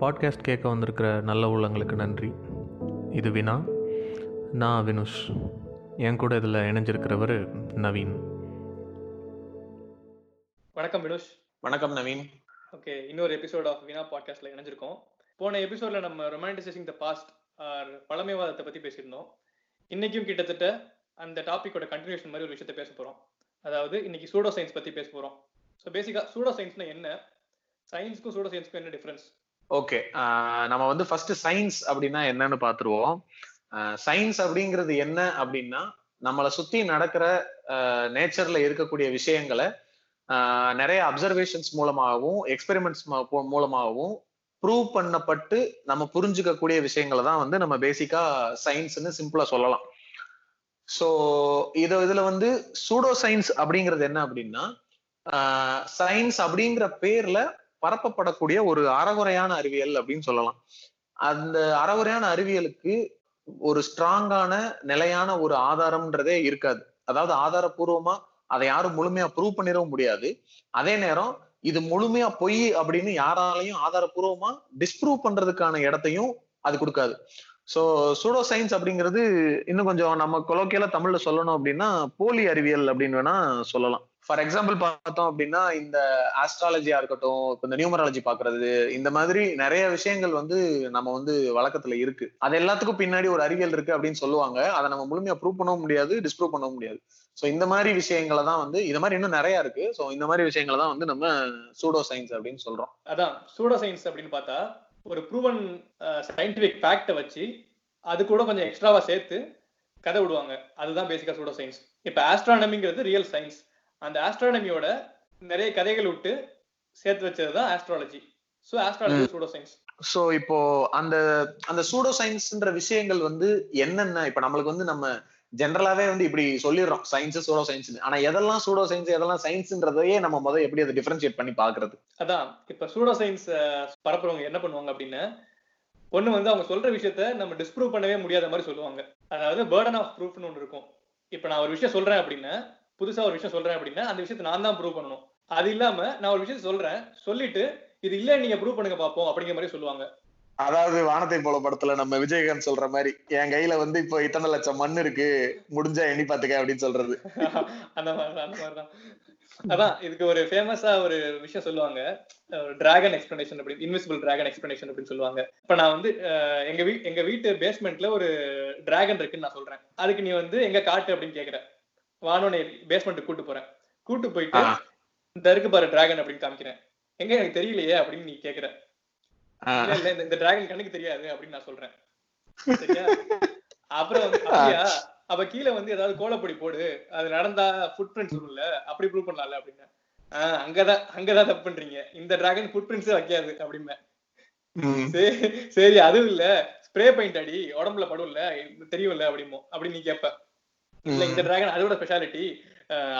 Podcast கேட்க வந்திருக்கிற நல்ல உள்ளங்களுக்கு நன்றி. இது வினா. நான் வினுஷ். என் கூட இதில் இணைஞ்சிருக்கிறவர் நவீன். வணக்கம் வினுஷ். வணக்கம் நவீன். ஓகே இன்னொரு எபிசோட் ஆஃப் வினா பாட்காஸ்ட்ல இணைஞ்சிருக்கோம். போன எபிசோட்ல நம்ம ரொமான்டிசைசிங் த பாஸ்ட் ஆர் பழமைவாதத்தை பத்தி பேசியிருந்தோம். இன்னைக்கும் கிட்டத்தட்ட அந்த டாபிக்கோட கண்டினியூஷன் மாதிரி ஒரு விஷயத்த பேச போறோம். அதாவது இன்னைக்கு சூடோ சயின்ஸ் பத்தி பேச போறோம். ஸோ பேசிக்கா சூடோ சயின்ஸ்னா என்ன? சயின்ஸ்க்கும் சூடோ சயின்ஸ்க்கும் என்ன டிஃபரன்ஸ் ஓகே நம்ம வந்து ஃபர்ஸ்ட் சயின்ஸ் அப்படின்னா என்னன்னு பாத்துருவோம் சயின்ஸ் அப்படிங்கிறது என்ன அப்படின்னா நம்மளை சுத்தி நடக்கிற நேச்சர்ல இருக்கக்கூடிய விஷயங்களை நிறைய அப்சர்வேஷன்ஸ் மூலமாகவும் எக்ஸ்பெரிமெண்ட்ஸ் மூலமாகவும் ப்ரூவ் பண்ணப்பட்டு நம்ம புரிஞ்சுக்கக்கூடிய விஷயங்களை தான் வந்து நம்ம பேசிக்கா சயின்ஸ்னு சிம்பிளா சொல்லலாம். ஸோ இது இதுல வந்து சூடோ சயின்ஸ் அப்படிங்கிறது என்ன அப்படின்னா சயின்ஸ் அப்படிங்கிற பேர்ல பரப்பப்படக்கூடிய ஒரு அறகுறையான அறிவியல் அப்படின்னு சொல்லலாம். அந்த அறகுறையான அறிவியலுக்கு ஒரு ஸ்ட்ராங்கான நிலையான ஒரு ஆதாரம்ன்றதே இருக்காது. அதாவது ஆதாரபூர்வமா அதை யாரும் முழுமையா ப்ரூவ் பண்ணிடவும் முடியாது. அதே நேரம் இது முழுமையா பொய் அப்படின்னு யாராலையும் ஆதாரபூர்வமா டிஸ்ப்ரூவ் பண்றதுக்கான இடத்தையும் அது கொடுக்காது. ஸோ சூடோ சயின்ஸ் அப்படிங்கிறது இன்னும் கொஞ்சம் நம்ம கொலோக்கியலா தமிழ்ல சொல்லணும் அப்படின்னா போலி அறிவியல் அப்படின்னு வேணா சொல்லலாம். ஃபார் எக்ஸாம்பிள் பார்த்தோம் அப்படின்னா இந்த ஆஸ்ட்ராலஜியா இருக்கட்டும் இந்த நியூமராலஜி பாக்குறது இந்த மாதிரி நிறைய விஷயங்கள் வந்து நம்ம வந்து வழக்கத்துல இருக்கு. அது எல்லாத்துக்கும் பின்னாடி ஒரு அறிவியல் இருக்கு அப்படின்னு சொல்லுவாங்க. அதை நம்ம முழுமையா ப்ரூவ் பண்ணவும் முடியாது டிஸ்ப்ரூவ் பண்ணவும் முடியாது. ஸோ இந்த மாதிரி விஷயங்களை தான் வந்து இது மாதிரி இன்னும் நிறைய இருக்கு. ஸோ இந்த மாதிரி விஷயங்களை தான் வந்து நம்ம சூடோ சயின்ஸ் அப்படின்னு சொல்றோம். அதான் சூடோ சயின்ஸ் அப்படின்னு பார்த்தா ஒரு ப்ரூவன் சயின்டிபிக் ஃபேக்டை வச்சு அது கூட கொஞ்சம் எக்ஸ்ட்ராவா சேர்த்து கதை விடுவாங்க. அதுதான் பேசிக்கா சூடோ சயின்ஸ் இப்போ ஆஸ்ட்ரானமிங்கிறது ரியல் சயின்ஸ் அந்த ஆஸ்ட்ரானமியோட நிறைய கதைகள் விட்டு சேர்த்து வச்சது தான் astrology so astrology pseudo science so இப்போ அந்த அந்த சூடோ சயின்ஸ்ன்ற விஷயங்கள் வந்து என்னென்ன இப்ப நம்மளுக்கு வந்து நம்ம ஜென்ரலாவே வந்து இப்படி சொல்லிடுறோம். சயின்ஸ் சூடோ சயின்ஸ் ஆனா எதெல்லாம் சூடோ சயின்ஸ் எதெல்லாம் சயின்ஸ்ன்றதையே நம்ம முதல்ல எப்படி அதை டிஃபரன்ஷியேட் பண்ணி பாக்குறது அதான். இப்ப சூடோ சயின்ஸ் பரப்புறவங்க என்ன பண்ணுவாங்க அப்படின்னா ஒண்ணு வந்து அவங்க சொல்ற விஷயத்த நம்ம டிஸ்ப்ரூவ் பண்ணவே முடியாத மாதிரி சொல்லுவாங்க. அதாவது பேர்டன் ஆஃப் ப்ரூஃப்னு ஒன்று இருக்கும். இப்ப நான் ஒரு விஷயம் சொல்றேன் அப்படின்னா புதுசா ஒரு விஷயம் சொல்றேன் அப்படின்னா அந்த விஷயத்தை நான் தான் ப்ரூவ் பண்ணணும். அது இல்லாம நான் ஒரு விஷயத்த சொல்றேன் சொல்லிட்டு இது இல்ல நீங்க ப்ரூவ் பண்ணுங்க பாப்போம் அப்படிங்கிற மாதிரி சொல்லுவாங்க. அதாவது வானத்தை போல படத்துல நம்ம விஜயகாந்த் சொல்ற மாதிரி என் கையில வந்து இப்போ இத்தனை லட்சம் மண் இருக்கு முடிஞ்சா எண்ணி பாத்துக்க அப்படின்னு சொல்றது. அந்த மாதிரி அந்த மாதிரிதான். அதான் இதுக்கு ஒரு ஃபேமஸா ஒரு விஷயம் சொல்லுவாங்க. டிராகன் எக்ஸ்பிளனேஷன் அப்படின்னு இன்விசிபிள் டிராகன் எக்ஸ்பிளனேஷன் அப்படின்னு சொல்லுவாங்க. இப்ப நான் வந்து எங்க வீ எங்க வீட்டு பேஸ்மெண்ட்ல ஒரு டிராகன் இருக்குன்னு நான் சொல்றேன். அதுக்கு நீ வந்து எங்க காட்டு அப்படின்னு கேக்குற. வானோனே பேஸ்மெண்ட்டுக்கு கூட்டு போறேன். கூட்டு போயிட்டு. இந்த இருக்கு பாரு டிராகன் அப்படின்னு காமிக்கிறேன். எங்க எனக்கு தெரியலையே அப்படின்னு நீ கேக்குற. இல்ல, இல்ல இந்த- டிராகன் கண்ணுக்கு தெரியாது அப்படின்னு நான் சொல்றேன். சரியா? அப்புறம் வந்து, அப்படியா? அப்ப கீழே வந்து ஏதாவது கோலப்பொடி போடு. அது நடந்தா ஃபுட் பிரிண்ட்ஸ் இருக்கும்ல அப்படி ப்ரூவ் பண்ணலாம்ல அப்படின்னு. ஆஹ் அங்கதான் அங்கதான் தப்பு பண்றீங்க. இந்த டிராகன் ஃபுட் பிரிண்ட்ஸே வைக்காது அப்படின்னு உம் சரி அதுவும் இல்ல. ஸ்ப்ரே பெயிண்ட் அடி உடம்புல படும்ல தெரியும்ல அப்படிமோ அப்படி நீ கேப்ப. இல்ல இந்த டிராகன் அதோட ஸ்பெஷாலிட்டி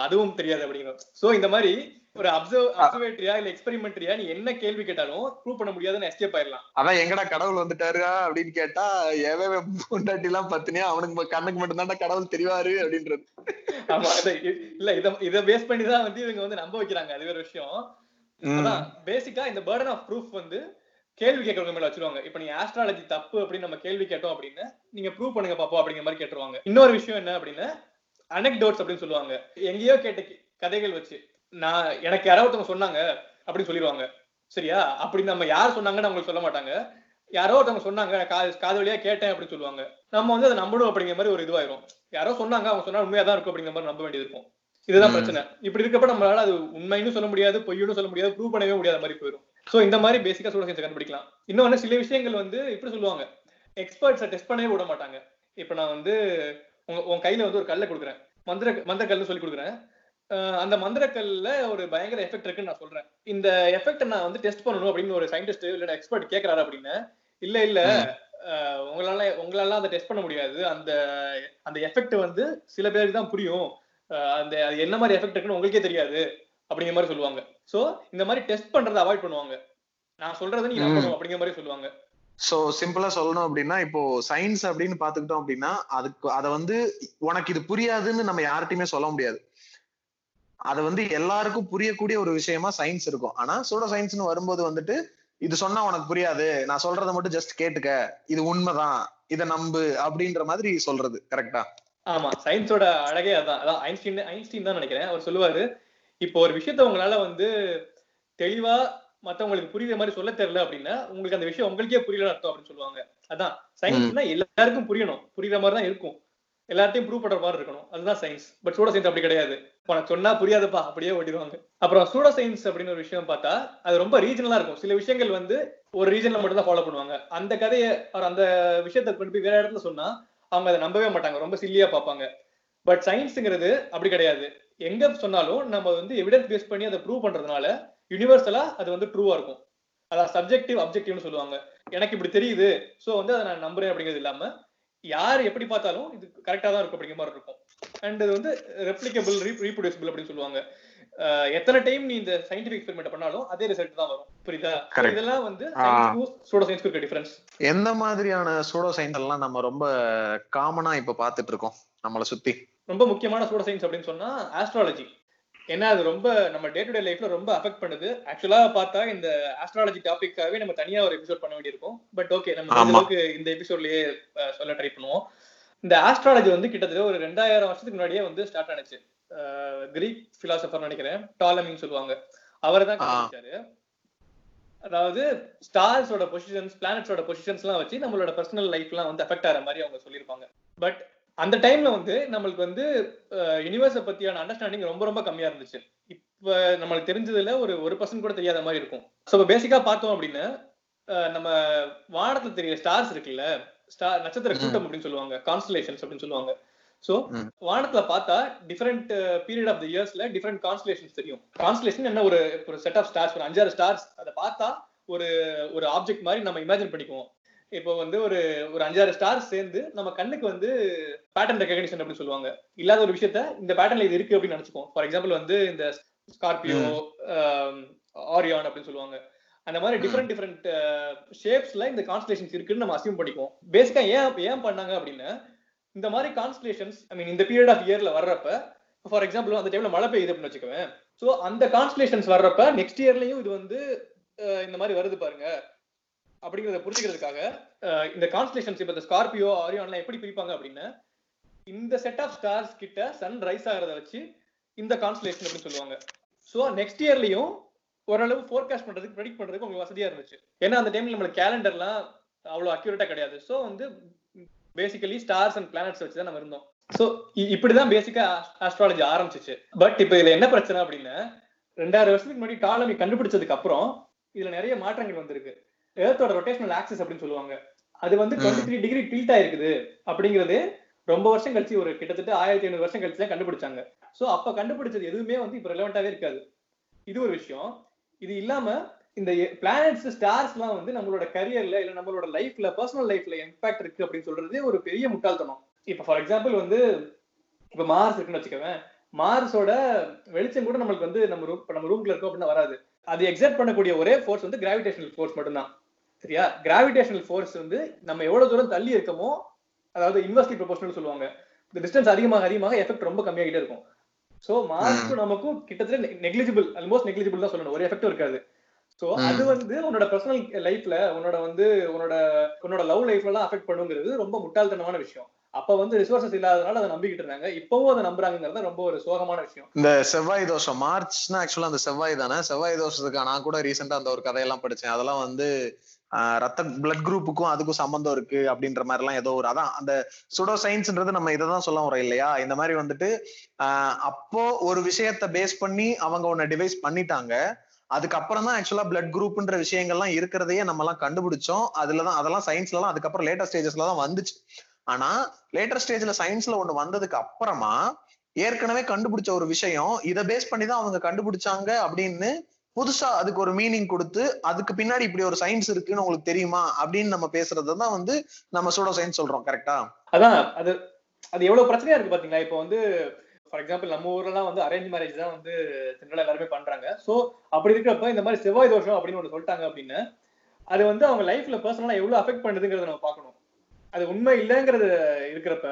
அதுவும் தெரியாது அப்படிங்கிறோம் சோ இந்த மாதிரி ஒரு அப்சர்வ் அப்சர்வேட்டரியா இல்ல எக்ஸ்பெரிமெண்ட்ரியா நீ என்ன கேள்வி கேட்டாலும் ப்ரூவ் பண்ண முடியாதுன்னு எஸ்கேப் ஆயிடலாம். அதான் எங்கடா கடவுள் வந்துட்டாருடா அப்படின்னு கேட்டா எவன் பொண்டாட்டி எல்லாம் பத்தினியா அவனுக்கு கண்ணுக்கு மட்டும் கடவுள் தெரிவாரு அப்படின்றது. ஆமா இல்ல இத இத பேஸ் பண்ணி தான் வந்து இவங்க வந்து நம்ப வைக்கிறாங்க அது வேற விஷயம். அதான் பேசிக்கா இந்த பேர்டன் ஆஃப் ப்ரூஃப் வந்து கேள்வி கேட்கறவங்க மேல வச்சிருவாங்க. இப்ப நீங்க ஆஸ்ட்ராலஜி தப்பு அப்படின்னு நம்ம கேள்வி கேட்டோம் அப்படின்னு நீங்க ப்ரூவ் பண்ணுங்க பாப்போம் அப்படிங்கிற மாதிரி கேட்டுருவாங்க. இன்னொரு விஷயம் என்ன அப்படின்னா அனெக்டோட்ஸ் அப்படின்னு சொல்லுவாங்க. எங்கேயோ கேட்ட கதைகள் வச்சு நான் எனக்கு யாராவது ஒருத்தவங்க சொன்னாங்க அப்படின்னு சொல்லிடுவாங்க சரியா? அப்படி நம்ம யார் சொன்னாங்கன்னு அவங்களுக்கு சொல்ல மாட்டாங்க. யாரோ ஒருத்தவங்க சொன்னாங்க காது காது வழியா கேட்டேன் அப்படின்னு சொல்லுவாங்க. நம்ம வந்து அதை நம்பணும் அப்படிங்கிற மாதிரி ஒரு இதுவாயிரும். யாரோ சொன்னாங்க அவங்க சொன்னா உண்மையா தான் இருக்கும் அப்படிங்கிற மாதிரி நம்ப வேண்டியது இருக்கும். இதுதான். பிரச்சனை. இப்படி இருக்கப்ப நம்மளால அது உண்மைன்னு சொல்ல முடியாது பொய்யும் சொல்ல முடியாது ப்ரூவ் பண்ணவே முடியாத மாதிரி போயிடும் சோ இந்த மாதிரி பேசிக்கா சூட சயின்ஸ் கண்டுபிடிக்கலாம். இன்னொன்னு சில விஷயங்கள் வந்து இப்படி சொல்லுவாங்க? எக்ஸ்பர்ட்ஸை டெஸ்ட் பண்ணவே விட மாட்டாங்க. இப்ப நான் வந்து உங்க உன் கையில வந்து ஒரு கல்லை கொடுக்குறேன். மந்திர மந்திரக்கல்னு சொல்லி கொடுக்குறேன். அந்த மந்திரக்கல்ல ஒரு பயங்கர எஃபெக்ட் இருக்குன்னு நான் சொல்றேன். இந்த எஃபெக்ட் நான் வந்து டெஸ்ட் பண்ணணும் அப்படின்னு ஒரு சயின்டிஸ்ட் இல்ல எக்ஸ்பர்ட் கேக்குறாரு அப்படின்னு இல்ல இல்ல உங்களால உங்களால அதை டெஸ்ட் பண்ண முடியாது. அந்த அந்த எஃபெக்ட் வந்து சில பேருக்கு தான் புரியும். அந்த என்ன மாதிரி எஃபெக்ட் இருக்குன்னு உங்களுக்கே தெரியாது. அப்படிங்கிற மாதிரி சொல்லுவாங்க. சோ இந்த மாதிரி டெஸ்ட் பண்றதை அவாய்ட் பண்ணுவாங்க. நான் சொல்றதை நீங்க. நம்பணும் அப்படிங்கிற மாதிரி சொல்லுவாங்க. சோ சிம்பிளா சொல்லணும் அப்படின்னா இப்போ சயின்ஸ் அப்படின்னு பாத்துக்கிட்டோம் அப்படின்னா அதுக்கு அத வந்து உனக்கு இது புரியாதுன்னு நம்ம யார்கிட்டயுமே சொல்ல முடியாது. அது வந்து எல்லாருக்கும் புரியக்கூடிய ஒரு விஷயமா சயின்ஸ் இருக்கும். ஆனா சூடோ சயின்ஸ்னு வரும்போது வந்துட்டு இது சொன்னா உனக்கு புரியாது. நான் சொல்றதை மட்டும் ஜஸ்ட் கேட்டுக்க. இது உண்மைதான். இத நம்பு அப்படின்ற மாதிரி சொல்றது கரெக்டா ஆமா. சயின்ஸோட அழகே அதான். அதான் ஐன்ஸ்டீன் ஐன்ஸ்டீன் தான் நினைக்கிறேன். அவர் சொல்லுவாரு இப்போ ஒரு விஷயத்த உங்களால வந்து தெளிவா மத்தவங்களுக்கு புரியுற மாதிரி சொல்ல தெரியல அப்படின்னா உங்களுக்கு அந்த விஷயம் உங்களுக்கே புரியல அர்த்தம் அப்படின்னு சொல்லுவாங்க. அதான். சயின்ஸ்னா எல்லாருக்கும் புரியணும். புரியுற மாதிரி தான் இருக்கும். எல்லாத்தையும் ப்ரூவ் பண்ற மாதிரி இருக்கணும். அதுதான் சயின்ஸ் பட் சூடோ சயின்ஸ் அப்படி கிடையாது. உனக்கு சொன்னா புரியாதுப்பா அப்படியே ஓட்டிடுவாங்க. அப்புறம் சூடோ சயின்ஸ் அப்படின்னு ஒரு விஷயம் பார்த்தா அது ரொம்ப ரீஜனலா இருக்கும். சில விஷயங்கள் வந்து ஒரு ரீஜன்ல மட்டும் தான் ஃபாலோ பண்ணுவாங்க. அந்த கதையை அவர் அந்த விஷயத்தை கொண்டு போய் வேற இடத்துல சொன்னா அவங்க அதை நம்பவே மாட்டாங்க. ரொம்ப சில்லியா பார்ப்பாங்க. பட் சயின்ஸுங்கிறது அப்படி கிடையாது. எங்க சொன்னாலும் நம்ம வந்து எவிடன்ஸ் பேஸ் பண்ணி அதை ப்ரூவ் பண்றதுனால யூனிவர்சலா அது வந்து ட்ரூவா இருக்கும். அதான் சப்ஜெக்டிவ் அப்ஜெக்டிவ்னு சொல்லுவாங்க. எனக்கு இப்படி தெரியுது. சோ வந்து அதை நான் நம்புறேன் அப்படிங்கிறது இல்லாம யார் எப்படி பார்த்தாலும் இது கரெக்டா தான் இருக்கும் அப்படிங்கிற மாதிரி இருக்கும். அண்ட் இது வந்து ரெப்ளிகபிள் ரீப்ரொடியூசபிள் அப்படின்னு சொல்லுவாங்க. எத்தனை டைம் நீ இந்த சயின்டிபிக் எக்ஸ்பெரிமெண்ட் பண்ணாலும் அதே ரிசல்ட் தான் வரும். புரியுதா. இதெல்லாம் வந்து. சூடோ சயின்ஸ்க்கு இருக்க டிஃபரன்ஸ் எந்த மாதிரியான சூடோ சயின்ஸ் எல்லாம் நம்ம ரொம்ப காமனா இப்ப பாத்துட்டு இருக்கோம் நம்மள சுத்தி? ரொம்ப முக்கியமான சூட சயின்ஸ் அப்படின்னு சொன்னா ஆஸ்ட்ராலஜி ஏன்னா அது ரொம்ப நம்ம டே டு டே லைஃப்ல ரொம்ப அஃபெக்ட் பண்ணுது. ஆக்சுவலா பார்த்தா இந்த ஆஸ்ட்ராலஜி டாபிக்காகவே நம்ம தனியா ஒரு எபிசோட் பண்ண வேண்டியிருக்கும். பட் ஓகே நம்ம அளவுக்கு இந்த எபிசோட்லயே சொல்ல ட்ரை பண்ணுவோம். இந்த ஆஸ்ட்ராலஜி வந்து கிட்டத்தட்ட ஒரு ரெண்டாயிரம் வருஷத்துக்கு முன்னாடியே வந்து ஸ்டார்ட் ஆனிச்சு. கிரீக் பிலாசபர் நினைக்கிறேன். டாலமின்னு சொல்லுவாங்க. அவர் தான். கண்டுபிடிச்சாரு. அதாவது ஸ்டார்ஸோட பொசிஷன்ஸ் பிளானட்ஸோட பொசிஷன்ஸ் எல்லாம் வச்சு நம்மளோட பர்சனல் லைஃப்லாம் வந்து அஃபெக்ட் ஆகிற மாதிரி அவங்க சொல்லியிருப்பாங்க. பட் அந்த டைம்ல வந்து நம்மளுக்கு வந்து யூனிவர்ஸை பத்தியான அண்டர்ஸ்டாண்டிங் ரொம்ப ரொம்ப கம்மியா இருந்துச்சு. இப்ப நம்மளுக்கு தெரிஞ்சதுல ஒரு ஒரு பர்சன்ட் கூட தெரியாத மாதிரி இருக்கும். ஸோ இப்போ பேசிக்கா பார்த்தோம் அப்படின்னா நம்ம வானத்துல தெரிய ஸ்டார்ஸ் இருக்குல்ல ஸ்டார் நட்சத்திர கூட்டம் அப்படின்னு சொல்லுவாங்க கான்ஸ்டலேஷன்ஸ் அப்படின்னு சொல்லுவாங்க. ஸோ ம். வானத்துல பார்த்தா டிஃப்ரெண்ட் பீரியட் ஆஃப் த இயர்ஸ்ல டிஃப்ரெண்ட் கான்ஸ்டலேஷன்ஸ் தெரியும். கான்ஸ்டலேஷன் என்ன ஒரு ஒரு செட் ஆஃப் ஸ்டார்ஸ் ஒரு அஞ்சாறு ஸ்டார்ஸ் அதை பார்த்தா ஒரு ஒரு ஆப்ஜெக்ட் மாதிரி நம்ம இமேஜின் பண்ணிக்குவோம். இப்போ வந்து ஒரு ஒரு அஞ்சாறு ஸ்டார்ஸ் சேர்ந்து நம்ம கண்ணுக்கு வந்து பேட்டர்ன் ரெகக்னிஷன் அப்படின்னு சொல்லுவாங்க. இல்லாத ஒரு விஷயத்த இந்த பேட்டர்ன்ல இது இருக்கு அப்படின்னு நினைச்சுக்கோம் ஃபார் எக்ஸாம்பிள் வந்து இந்த ஸ்கார்பியோ ஆரியான் அப்படின்னு சொல்லுவாங்க. அந்த மாதிரி. டிஃப்ரெண்ட் டிஃப்ரெண்ட் ஷேப்ஸ்ல இந்த கான்ஸ்டலேஷன்ஸ் இருக்குன்னு நம்ம அசியூம் பண்ணிக்குவோம். பேசிக்கா ஏன் ஏன் பண்ணாங்க அப்படின்னா இந்த மாதிரி கான்ஸ்டலேஷன்ஸ் ஐ மீன் இந்த பீரியட் ஆஃப் இயர்ல வர்றப்ப ஃபார் எக்ஸாம்பிள் அந்த டைம்ல மழை பெய்யுது அப்படின்னு வச்சுக்கோவேன் ஸோ அந்த கான்ஸ்டலேஷன்ஸ் வர்றப்ப நெக்ஸ்ட் இயர்லயும் இது வந்து இந்த மாதிரி வருது பாருங்க. அப்படிங்கறத புரிஞ்சுக்கிறதுக்காக இந்த கான்ஸ்டலேஷன்ஸ் இப்ப இந்த ஸ்கார்பியோ ஆரியான்லாம் எப்படி பிரிப்பாங்க அப்படின்னா இந்த செட் ஆஃப் ஸ்டார்ஸ் கிட்ட சன் ரைஸ் ஆகிறத வச்சு இந்த கான்ஸ்டலேஷன் அப்படின்னு சொல்லுவாங்க. ஸோ நெக்ஸ்ட் இயர்லயும் ஓரளவு ஃபோர்காஸ்ட் பண்றதுக்கு ப்ரெடிக்ட் பண்றதுக்கு உங்களுக்கு வசதியா இருந்துச்சு. ஏன்னா அந்த டைம்ல நம்மளுக்கு கேலண்டர்லாம் அவ்வளோ அக்யூரேட்டா கிடையாது. ஸோ வந்து பேசிக்கலி ஸ்டார்ஸ் அண்ட் பிளானட்ஸ் வச்சு தான் நம்ம இருந்தோம். ஸோ இப்படிதான் பேசிக்கா ஆஸ்ட்ராலஜி ஆரம்பிச்சிச்சு. பட் இப்போ இதுல என்ன பிரச்சனை அப்படின்னா ரெண்டாயிரம் வருஷத்துக்கு முன்னாடி டாலமி கண்டுபிடிச்சதுக்கு அப்புறம் இதுல நிறைய மாற்றங்கள் வந்திருக்கு. ஏர்த்தோட ரொட்டேஷனல் ஆக்சிஸ் அப்படின்னு சொல்லுவாங்க. அது வந்து. டுவெண்ட்டி த்ரீ டிகிரி டில்ட் ஆயிருக்குது அப்படிங்கிறது ரொம்ப வருஷம் கழிச்சு ஒரு கிட்டத்தட்ட ஆயிரத்தி ஐநூறு வருஷம் கழிச்சு தான் கண்டுபிடிச்சாங்க. சோ அப்ப கண்டுபிடிச்சது எதுவுமே வந்து இப்ப ரெலவெண்டாவே இருக்காது. இது ஒரு விஷயம். இது இல்லாம இந்த பிளானட்ஸ் ஸ்டார்ஸ் எல்லாம் வந்து நம்மளோட கரியர்ல இல்ல நம்மளோட லைஃப்ல பர்சனல் லைஃப்ல இம்பாக்ட் இருக்கு அப்படின்னு சொல்றதே ஒரு பெரிய முட்டாள்தனம். இப்ப ஃபார் எக்ஸாம்பிள் வந்து இப்ப மார்ஸ் இருக்குன்னு வச்சுக்கோவேன். மார்ஸோட வெளிச்சம் கூட நம்மளுக்கு வந்து நம்ம ரூம் நம்ம ரூம்ல இருக்கோம் அப்படின்னா வராது. அது எக்ஸர்ட் பண்ணக்கூடிய ஒரே ஃபோர்ஸ் வந்து கிராவிடேஷனல் ஃபோர்ஸ் மட்டும்தான். சரியா? கிராவிடேஷனல் ஃபோர்ஸ் வந்து நம்ம எவ்வளவு தூரம் தள்ளி இருக்கமோ அதாவது இன்வெர்ஸ்லி ப்ரொபோஷனல் சொல்லுவாங்க இந்த டிஸ்டன்ஸ் அதிகமாக அதிகமாக எஃபெக்ட் ரொம்ப கம்மியாகிட்டே இருக்கும். சோ மார்க்கும் நமக்கும் கிட்டத்தட்ட நெக்லிஜிபிள் ஆல்மோஸ்ட் நெக்லிஜிபிள் தான் சொல்லணும். ஒரு எஃபெக்டும் இருக்காது. சோ ம். அது வந்து உன்னோட பர்சனல் லைஃப்ல உன்னோட வந்து உன்னோட உன்னோட லவ் லைஃப்ல எல்லாம் அஃபெக்ட் பண்ணுங்கிறது ரொம்ப முட்டாள்தனமான விஷயம். அப்ப வந்து ரிசோர்சஸ் இல்லாதனால அதை நம்பிக்கிட்டு இருந்தாங்க. இப்பவும் அதை நம்புறாங்கிறது ரொம்ப ஒரு சோகமான விஷயம். இந்த செவ்வாய் தோஷம் மார்ச்னா ஆக்சுவலா அந்த செவ்வாய் தானே? செவ்வாய் தோஷத்துக்கு நான் கூட ரீசெண்டா அந்த ஒரு கதையெல்லாம் படிச்சேன். அதெல்லாம் வந்து ரத்த பிளட் குரூப்புக்கும் அதுக்கும் சம்பந்தம் இருக்கு அப்படின்ற மாதிரி எல்லாம் ஏதோ ஒரு அதான் அந்த சுடோ சயின்ஸ்ன்றது நம்ம இதை தான் சொல்ல வரோம் இல்லையா? இந்த மாதிரி வந்துட்டு அப்போ ஒரு விஷயத்த பேஸ் பண்ணி அவங்க ஒன்னு டிவைஸ் பண்ணிட்டாங்க. அதுக்கப்புறம் தான் ஆக்சுவலா பிளட் குரூப்ன்ற விஷயங்கள்லாம் இருக்கிறதையே நம்ம எல்லாம் கண்டுபிடிச்சோம் அதுலதான் அதெல்லாம் சயின்ஸ்லலாம் அதுக்கப்புறம் லேட்டர் ஸ்டேஜஸ்ல தான் வந்துச்சு. ஆனா லேட்டர் ஸ்டேஜ்ல சயின்ஸ்ல ஒண்ணு வந்ததுக்கு அப்புறமா ஏற்கனவே கண்டுபிடிச்ச ஒரு விஷயம் இதை பேஸ் பண்ணி தான் அவங்க கண்டுபிடிச்சாங்க அப்படின்னு புதுசா அதுக்கு ஒரு மீனிங் கொடுத்து அதுக்கு பின்னாடி இப்படி ஒரு சயின்ஸ் இருக்குன்னு உங்களுக்கு தெரியுமா? அப்படின்னு நம்ம பேசுறது தான் வந்து நம்ம சூடோ சயின்ஸ் சொல்றோம் கரெக்டா அதான் அது அது எவ்வளவு பிரச்சனையா இருக்கு பாத்தீங்களா? இப்போ வந்து ஃபார் எக்ஸாம்பிள் நம்ம ஊர்லாம் வந்து அரேஞ்ச் மேரேஜ் தான் வந்து ஜென்ரலா எல்லாருமே பண்றாங்க. சோ அப்படி இருக்கிறப்ப இந்த மாதிரி செவ்வாய் தோஷம் அப்படின்னு ஒன்று சொல்லிட்டாங்க அப்படின்னு அது வந்து அவங்க லைஃப்ல பர்சனலா எவ்வளவு அஃபெக்ட் பண்ணுதுங்கிறத நம்ம பார்க்கணும். அது உண்மை இல்லைங்கிறது இருக்கிறப்ப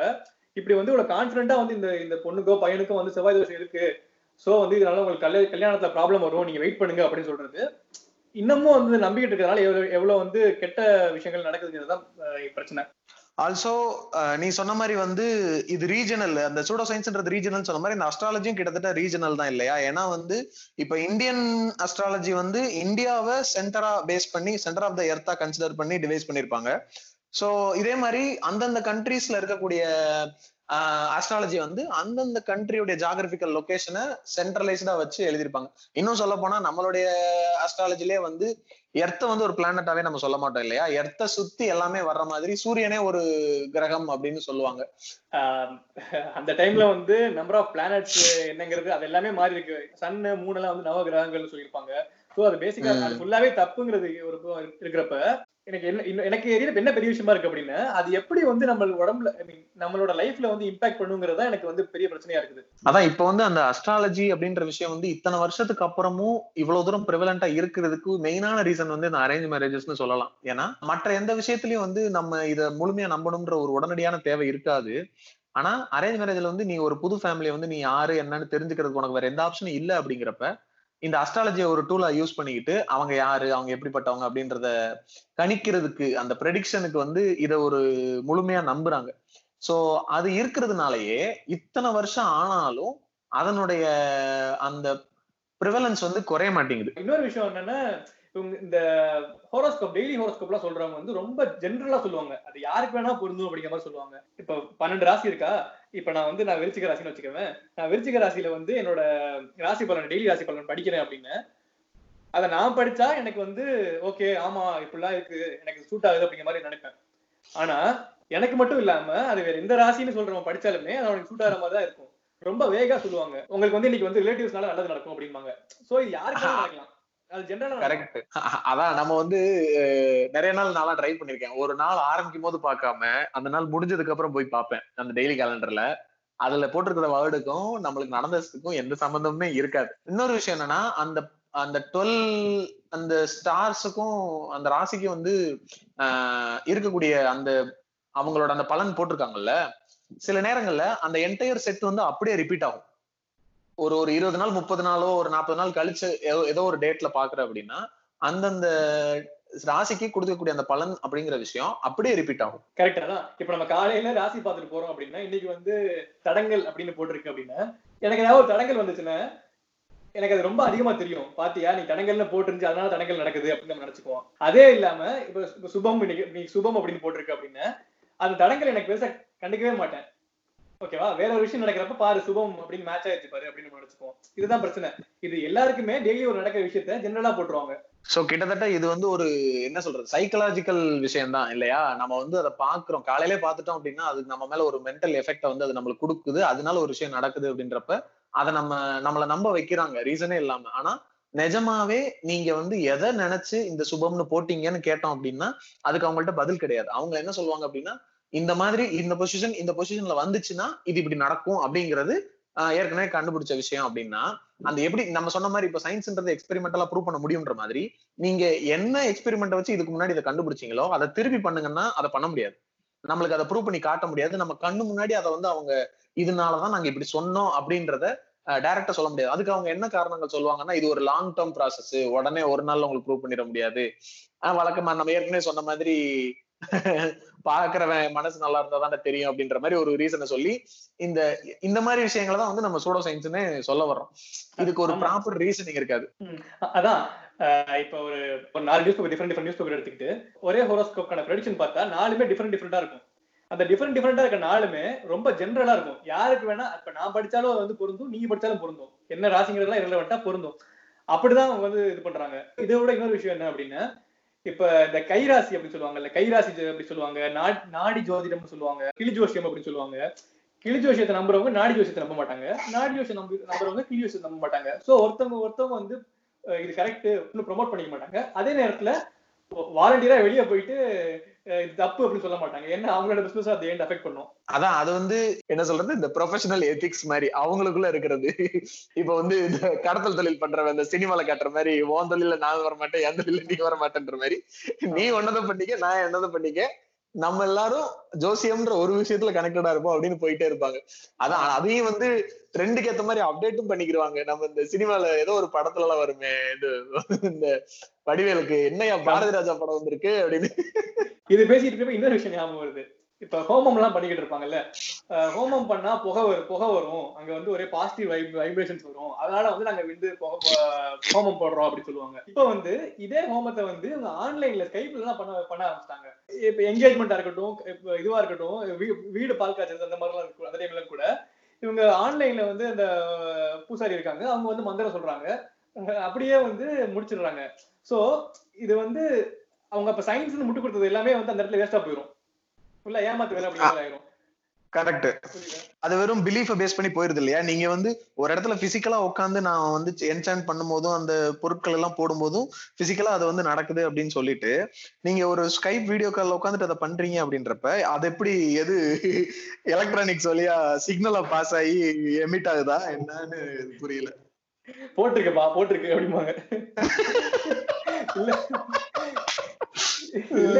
இப்படி வந்து இவ்வளவு கான்பிடண்டா வந்து இந்த இந்த பொண்ணுக்கோ பையனுக்கோ வந்து செவ்வாய் தோஷம் இருக்கு சோ வந்து இதனால உங்களுக்கு கல்ய கல்யாணத்துல ப்ராப்ளம் வரும். நீங்க வெயிட் பண்ணுங்க அப்படின்னு சொல்றது. இன்னமும் வந்து நம்பிக்கிட்டு இருக்கிறதுனால எவ்வளவு எவ்வளவு வந்து கெட்ட விஷயங்கள் நடக்குதுங்கிறது தான் பிரச்சனை. ஆல்சோ நீ சொன்ன மாதிரி வந்து இது ரீஜனல் அந்த சூடோ சயின்ஸ்ன்றது ரீஜனல் சொன்ன மாதிரி இந்த அஸ்ட்ராலஜியும் கிட்டத்தட்ட ரீஜனல் தான் இல்லையா? ஏன்னா வந்து இப்ப இந்தியன் அஸ்ட்ராலஜி வந்து இந்தியாவை சென்டரா பேஸ் பண்ணி சென்டர் ஆஃப் த எர்த்தா கன்சிடர் பண்ணி டிவைஸ் பண்ணிருப்பாங்க. சோ இதே மாதிரி அந்தந்த கண்ட்ரீஸ்ல இருக்கக்கூடிய அஸ்ட்ராலஜி வந்து அந்தந்த கண்ட்ரியுடைய ஜாகிரபிக்கல் லொகேஷனை சென்ட்ரலைஸ்டா வச்சு எழுதியிருப்பாங்க. இன்னும் சொல்ல போனா நம்மளுடைய அஸ்ட்ராலஜிலே வந்து எர்த்த வந்து ஒரு பிளானட்டாவே நம்ம சொல்ல மாட்டோம் இல்லையா? எர்த்த சுத்தி எல்லாமே வர்ற மாதிரி சூரியனே ஒரு கிரகம் அப்படின்னு சொல்லுவாங்க. ஆஹ் அந்த டைம்ல வந்து நம்பர் ஆஃப் பிளானட்ஸ் என்னங்கிறது அது எல்லாமே மாறி இருக்கு. சன் மூணு எல்லாம் வந்து நவ கிரகங்கள்னு சொல்லியிருப்பாங்க. சோ அது பேசிக்கா. அது ஃபுல்லாவே தப்புங்கிறது ஒரு இருக்கிறப்ப எனக்கு என்ன எனக்கு எரியல என்ன பெரிய விஷயமா இருக்கு அப்படின்னா. அது எப்படி வந்து நம்ம உடம்புல ஐ மீன் நம்மளோட லைஃப்ல வந்து இம்பாக்ட் பண்ணுங்கிறதா தான் எனக்கு வந்து பெரிய பிரச்சனையா இருக்குது. அதான் இப்ப வந்து அந்த அஸ்ட்ராலஜி அப்படின்ற விஷயம் வந்து இத்தனை வருஷத்துக்கு அப்புறமும் இவ்வளவு தூரம் பிரிவலண்டா இருக்கிறதுக்கு மெயினான ரீசன் வந்து இந்த அரேஞ்ச் மேரேஜஸ்னு சொல்லலாம். ஏன்னா மற்ற எந்த விஷயத்திலயும் வந்து நம்ம இதை முழுமையா நம்பணும்ன்ற ஒரு உடனடியான தேவை இருக்காது. ஆனா அரேஞ்ச் மேரேஜ்ல வந்து நீ ஒரு புது ஃபேமிலியை வந்து நீ யாரு என்னன்னு தெரிஞ்சுக்கிறதுக்கு உனக்கு வேற எந்த ஆப்ஷனும் இல்லை அப்படிங்கிறப்ப இந்த அஸ்ட்ராலஜியை ஒரு டூலா யூஸ் பண்ணிக்கிட்டு அவங்க யாரு அவங்க எப்படிப்பட்டவங்க அப்படின்றத கணிக்கிறதுக்கு அந்த ப்ரெடிக்ஷனுக்கு வந்து இதை ஒரு முழுமையா நம்புறாங்க. ஸோ அது இருக்கிறதுனாலயே இத்தனை வருஷம் ஆனாலும் அதனுடைய அந்த ப்ரிவலன்ஸ் வந்து குறைய மாட்டேங்குது. இன்னொரு விஷயம் என்னன்னா இவங்க இந்த ஹோரோஸ்கோப் டெய்லி ஹோரோஸ்கோப்லாம் சொல்றவங்க வந்து ரொம்ப ஜென்ரலா சொல்லுவாங்க. அது யாருக்கு வேணா பொருந்தும் அப்படிங்கிற மாதிரி சொல்லுவாங்க. இப்ப பன்னெண்டு ராசி இருக்கா? இப்ப நான் வந்து நான் விருச்சிக ராசின்னு வச்சுக்குவேன் நான் விருச்சிக ராசியில வந்து என்னோட ராசி பலன் டெய்லி ராசி பலன் படிக்கிறேன் அப்படின்னு. அதை நான் படிச்சா எனக்கு வந்து ஓகே ஆமா இப்படிலாம் இருக்கு எனக்கு சூட் ஆகுது அப்படிங்கிற மாதிரி நினைப்பேன். ஆனா எனக்கு மட்டும் இல்லாம அது வேற எந்த ராசின்னு சொல்றவன் படிச்சாலுமே அது அவனுக்கு சூட் ஆகிற மாதிரி தான் இருக்கும். ரொம்ப வேகா சொல்லுவாங்க. உங்களுக்கு வந்து இன்னைக்கு வந்து ரிலேட்டிவ்ஸ்னால நல்லது நடக்கும் அப்படிம்பாங்க. சோ இது யாருக்கு நடக்கலாம். கரெக்ட் அதான் நம்ம வந்து நிறைய நாள் நாளா ட்ரை பண்ணிருக்கேன். ஒரு நாள் ஆரம்பிக்கும் போது பார்க்காம அந்த நாள் முடிஞ்சதுக்கு அப்புறம் போய் பார்ப்பேன். அந்த டெய்லி கேலண்டர்ல அதுல போட்டிருக்கிற வேர்டுக்கும் நம்மளுக்கு நடந்ததுக்கும் எந்த சம்பந்தமுமே இருக்காது. இன்னொரு விஷயம் என்னன்னா அந்த அந்த டுவெல் அந்த ஸ்டார்ஸுக்கும் அந்த ராசிக்கும் வந்து ஆஹ், இருக்கக்கூடிய அந்த அவங்களோட அந்த பலன் போட்டிருக்காங்கல்ல. சில நேரங்கள்ல அந்த என்டையர் செட் வந்து அப்படியே ரிப்பீட் ஆகும். ஒரு ஒரு இருபது நாள் முப்பது நாளோ ஒரு நாற்பது நாள் கழிச்சு ஏதோ- ஏதோ ஒரு டேட்ல பாக்குற அப்படின்னா அந்தந்த ராசிக்கு கொடுக்கக்கூடிய அந்த பலன் அப்படிங்கிற விஷயம் அப்படியே ரிப்பீட் ஆகும். கரெக்டா தான். இப்ப நம்ம காலையில ராசி பார்த்துட்டு போறோம் அப்படின்னா இன்னைக்கு வந்து தடங்கள் அப்படின்னு போட்டிருக்கு அப்படின்னா எனக்கு ஏதாவது ஒரு தடங்கள் வந்துச்சுன்னா எனக்கு அது ரொம்ப அதிகமா தெரியும். பாத்தியா? நீ தடங்கள்ல போட்டுருந்து அதனால தடங்கள் நடக்குது அப்படின்னு நம்ம நினைச்சுக்குவோம். அதே இல்லாம இப்ப இப்ப சுபம் இன்னைக்கு நீ சுபம் அப்படின்னு போட்டிருக்கு அப்படின்னா அந்த தடங்கள் எனக்கு பெருசா கண்டுக்கவே மாட்டேன். ஓகேவா வேற ஒரு விஷயம் நடக்கிறப்ப பாரு சுபம் அப்படின்னு மேட்ச் ஆயிடுச்சு பாரு அப்படின்னு நம்ம இதுதான் பிரச்சனை. இது எல்லாருக்குமே டெய்லி ஒரு நடக்கிற விஷயத்த ஜென்ரலா போட்டுருவாங்க. சோ கிட்டத்தட்ட இது வந்து ஒரு என்ன சொல்றது சைக்கலாஜிக்கல் விஷயம் தான் இல்லையா? நம்ம வந்து அதை பாக்குறோம் காலையிலே பார்த்துட்டோம் அப்படின்னா அது நம்ம மேல ஒரு மென்டல் எஃபெக்ட வந்து அது நம்மளுக்கு கொடுக்குது. அதனால ஒரு விஷயம் நடக்குது அப்படின்றப்ப அதை நம்ம நம்மள நம்ப வைக்கிறாங்க. ரீசனே இல்லாம. ஆனா நிஜமாவே நீங்க வந்து எதை நினைச்சு இந்த சுபம்னு போட்டீங்கன்னு கேட்டோம் அப்படின்னா அதுக்கு அவங்கள்ட்ட பதில் கிடையாது. அவங்க என்ன சொல்லுவாங்க அப்படின்னா இந்த மாதிரி இந்த பொசிஷன் இந்த பொசிஷன்ல வந்துச்சுன்னா இது இப்படி நடக்கும் அப்படிங்கிறது ஆஹ், ஏற்கனவே கண்டுபிடிச்ச விஷயம் அப்படின்னா அந்த எப்படி நம்ம சொன்ன மாதிரி இப்ப சயின்ஸ்ன்றது எக்ஸ்பெரிமெண்டலா ப்ரூவ் பண்ண முடியுன்ற மாதிரி நீங்க என்ன எக்ஸ்பெரிமெண்ட் வச்சு இதுக்கு முன்னாடி இதை கண்டுபிடிச்சீங்களோ அதை திருப்பி பண்ணுங்கன்னா அதை பண்ண முடியாது. நம்மளுக்கு அதை ப்ரூவ் பண்ணி காட்ட முடியாது. நம்ம கண்ணு முன்னாடி அதை வந்து அவங்க இதனாலதான் நாங்க இப்படி சொன்னோம் அப்படின்றத டைரக்டா சொல்ல முடியாது. அதுக்கு அவங்க என்ன காரணங்கள் சொல்லுவாங்கன்னா இது ஒரு லாங் டேர்ம் ப்ராசஸ் உடனே ஒரு நாள்ல உங்களுக்கு ப்ரூவ் பண்ணிட முடியாது. ஆஹ் வழக்கமா நம்ம ஏற்கனவே சொன்ன மாதிரி பாக்குறவன் மனசு நல்லா இருந்தா தானே தெரியும் அப்படின்ற மாதிரி ஒரு ரீசனை சொல்லி இந்த இந்த மாதிரி விஷயங்களை தான் வந்து நம்ம சூடோ சயின்ஸ்னு சொல்ல வர்றோம். இதுக்கு ஒரு. ப்ராப்பர் ரீசனிங் இருக்காது. அதான். இப்ப ஒரு ஒரு நாலு news paper different different news paper எடுத்துக்கிட்டு ஒரே ஹோரோஸ்கோப்கான ப்ரெடிக்ஷன் பார்த்தா நாலுமே டிஃப்ரெண்ட் டிஃப்ரெண்டா இருக்கும். அந்த டிஃப்ரெண்ட் டிஃப்ரெண்டா இருக்க நாலுமே ரொம்ப ஜென்ரலா இருக்கும். யாருக்கு வேணா இப்ப நான் படிச்சாலும் அது வந்து பொருந்தும் நீங்க படிச்சாலும் பொருந்தும். என்ன ராசிங்கிறதுலாம் இரலவெண்டா பொருந்தும். அப்படிதான் அவங்க வந்து இது பண்றாங்க. இதை விட இன்னொரு விஷயம் என்ன அப்படின்னா இப்ப இந்த கைராசி அப்படின்னு சொல்லுவாங்கல்ல கைராசி அப்படி சொல்லுவாங்க நா- நாடி ஜோதிடம்னு சொல்லுவாங்க கிளி ஜோசியம் அப்படின்னு சொல்லுவாங்க. கிளி ஜோசியத்தை நம்புறவங்க நாடி ஜோசியத்தை நம்ப மாட்டாங்க. நாடி ஜோசியம் நம்பி நம்புறவங்க கிளி ஜோசியத்தை நம்ப மாட்டாங்க. சோ ஒருத்தவங்க ஒருத்தவங்க வந்து இது கரெக்ட் இன்னும் ப்ரோமோட் பண்ணிக்க மாட்டாங்க. அதே நேரத்துல வாலண்டியரா வெளியே போயிட்டு தப்பு அப்படின்னு சொல்ல மாட்டாங்க. ஏன்னா அவங்களோட பிசினஸ் அது ஏன் அஃபெக்ட் பண்ணும். அதான் அது வந்து என்ன சொல்றது இந்த ப்ரொஃபஷனல் எத்திக்ஸ் மாதிரி அவங்களுக்குள்ள இருக்கிறது. இப்ப வந்து இந்த கடத்தல் தொழில் பண்றவன் இந்த சினிமால காட்டுற மாதிரி உன் தொழில நான் வர மாட்டேன் என் தொழில நீ வர மாட்டேன்ற மாதிரி. நீ ஒன்னதை பண்ணிக்க நான் என்னதை பண்ணிக்க நம்ம எல்லாரும் ஜோசியம்ன்ற ஒரு விஷயத்துல கனெக்டடா இருப்போம் அப்படின்னு போயிட்டே இருப்பாங்க. அதான் அதையும் வந்து ட்ரெண்டுக்கு ஏத்த மாதிரி அப்டேட்டும் பண்ணிக்கிடுவாங்க நம்ம இந்த சினிமால ஏதோ ஒரு படத்துல எல்லாம் வருமே இது இந்த வடிவேலுக்கு என்னையா பாரதி ராஜா படம் வந்திருக்கு அப்படின்னு. இது பேசிட்டு இருக்கப்ப இன்னொரு விஷயம் ஞாபகம் வருது. இப்ப ஹோமம் எல்லாம் பண்ணிக்கிட்டு இருப்பாங்கல்ல ஹோமம் பண்ணா புகை வரும் புகை வரும். அங்க வந்து ஒரே பாசிட்டிவ் வைப் வைப்ரேஷன்ஸ் வரும். அதனால வந்து நாங்க வந்து புகை ஹோமம் போடுறோம் அப்படின்னு சொல்லுவாங்க. இப்ப வந்து இதே ஹோமத்தை வந்து ஆன்லைன்ல ஸ்கைப்ல எல்லாம் பண்ண பண்ண ஆரம்பிச்சிட்டாங்க. இப்ப என்கேஜ்மெண்டா இருக்கட்டும் இப்ப இதுவா இருக்கட்டும் வீ- வீடு பால் காய்ச்சல் அந்த மாதிரிலாம் இருக்கும் அந்த டைம்ல கூட. இவங்க ஆன்லைன்ல வந்து அந்த பூசாரி இருக்காங்க அவங்க வந்து மந்திரம் சொல்றாங்க. அப்படியே வந்து முடிச்சிடுறாங்க. சோ இது வந்து அவங்க அப்ப சயின்ஸ் முட்டு கொடுத்தது எல்லாமே வந்து அந்த இடத்துல வேஸ்டா போயிடும் ஃபுல்லா ஏமாத்து வேலை அப்படி ஆயிரும். கரெக்ட்? அது வெறும் பிலீஃப பேஸ் பண்ணி போயிருது இல்லையா? நீங்க வந்து ஒரு இடத்துல பிசிக்கலா உட்காந்து நான் வந்து என்சாண்ட் பண்ணும்போதும் அந்த பொருட்கள் எல்லாம் போடும்போதும் பிசிக்கலா அது வந்து நடக்குது அப்படின்னு சொல்லிட்டு நீங்க ஒரு ஸ்கைப் வீடியோ கால்ல உட்காந்துட்டு அதை பண்றீங்க அப்படின்றப்ப அது எப்படி எது எலக்ட்ரானிக்ஸ் வழியா சிக்னலா பாஸ் ஆகி எமிட் ஆகுதா? என்னன்னு புரியல. போட்டிருக்குப்பா போட்டிருக்கு அப்படிம்பாங்க. இல்ல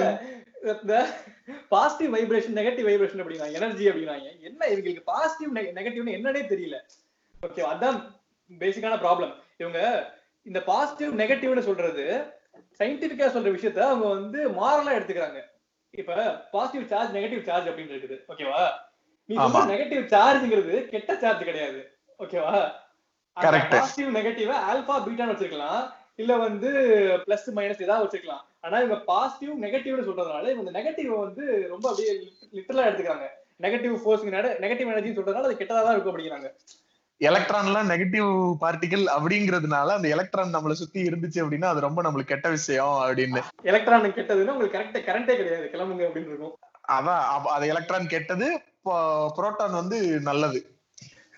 இல்ல பாசிட்டிவ் வைப்ரேஷன் நெகட்டிவ் வைப்ரேஷன் அப்படிங்கிறாங்க. எனர்ஜி அப்படிங்கிறாங்க. என்ன இவங்களுக்கு பாசிட்டிவ் நெகட்டிவ்னு என்னன்னே தெரியல. ஓகே அதான் பேசிக்கான ப்ராப்ளம் இவங்க இந்த பாசிட்டிவ் நெகட்டிவ்னு சொல்றது சயின்டிபிக்கா சொல்ற விஷயத்த அவங்க வந்து மாரலா எடுத்துக்கிறாங்க. இப்ப பாசிட்டிவ் சார்ஜ் நெகட்டிவ் சார்ஜ் அப்படின்னு இருக்குது. ஓகேவா நீ. நெகட்டிவ் சார்ஜ்ங்கிறது கெட்ட சார்ஜ் கிடையாது. ஓகேவா. பாசிட்டிவ் நெகட்டிவ் ஆல்பா பீட்டான்னு வச்சிருக்கலாம். இல்ல வந்து பிளஸ் மைனஸ் ஏதாவது வச்சிருக்கலாம். ஆனா இவங்க பாசிட்டிவ் நெகட்டிவ்னு சொல்றதுனால இவங்க நெகட்டிவ் வந்து ரொம்ப அப்படியே லிட்டரலா எடுத்துக்கிறாங்க. நெகட்டிவ் ஃபோர்ஸ் நெகட்டிவ் எனர்ஜி சொல்றதுனால அது கெட்டதா தான் இருக்கும் அப்படிங்கிறாங்க. எலக்ட்ரான்லாம் நெகட்டிவ் பார்ட்டிகல் அப்படிங்கிறதுனால அந்த எலக்ட்ரான் நம்மள சுத்தி இருந்துச்சு அப்படின்னா அது ரொம்ப நம்மளுக்கு கெட்ட விஷயம் அப்படின்னு. எலக்ட்ரான் கெட்டதுன்னா உங்களுக்கு கரெக்ட் கரண்டே கிடையாது. கிளம்புங்க அப்படின்னு இருக்கும். அதான் அது எலக்ட்ரான் கெட்டது புரோட்டான் வந்து நல்லது.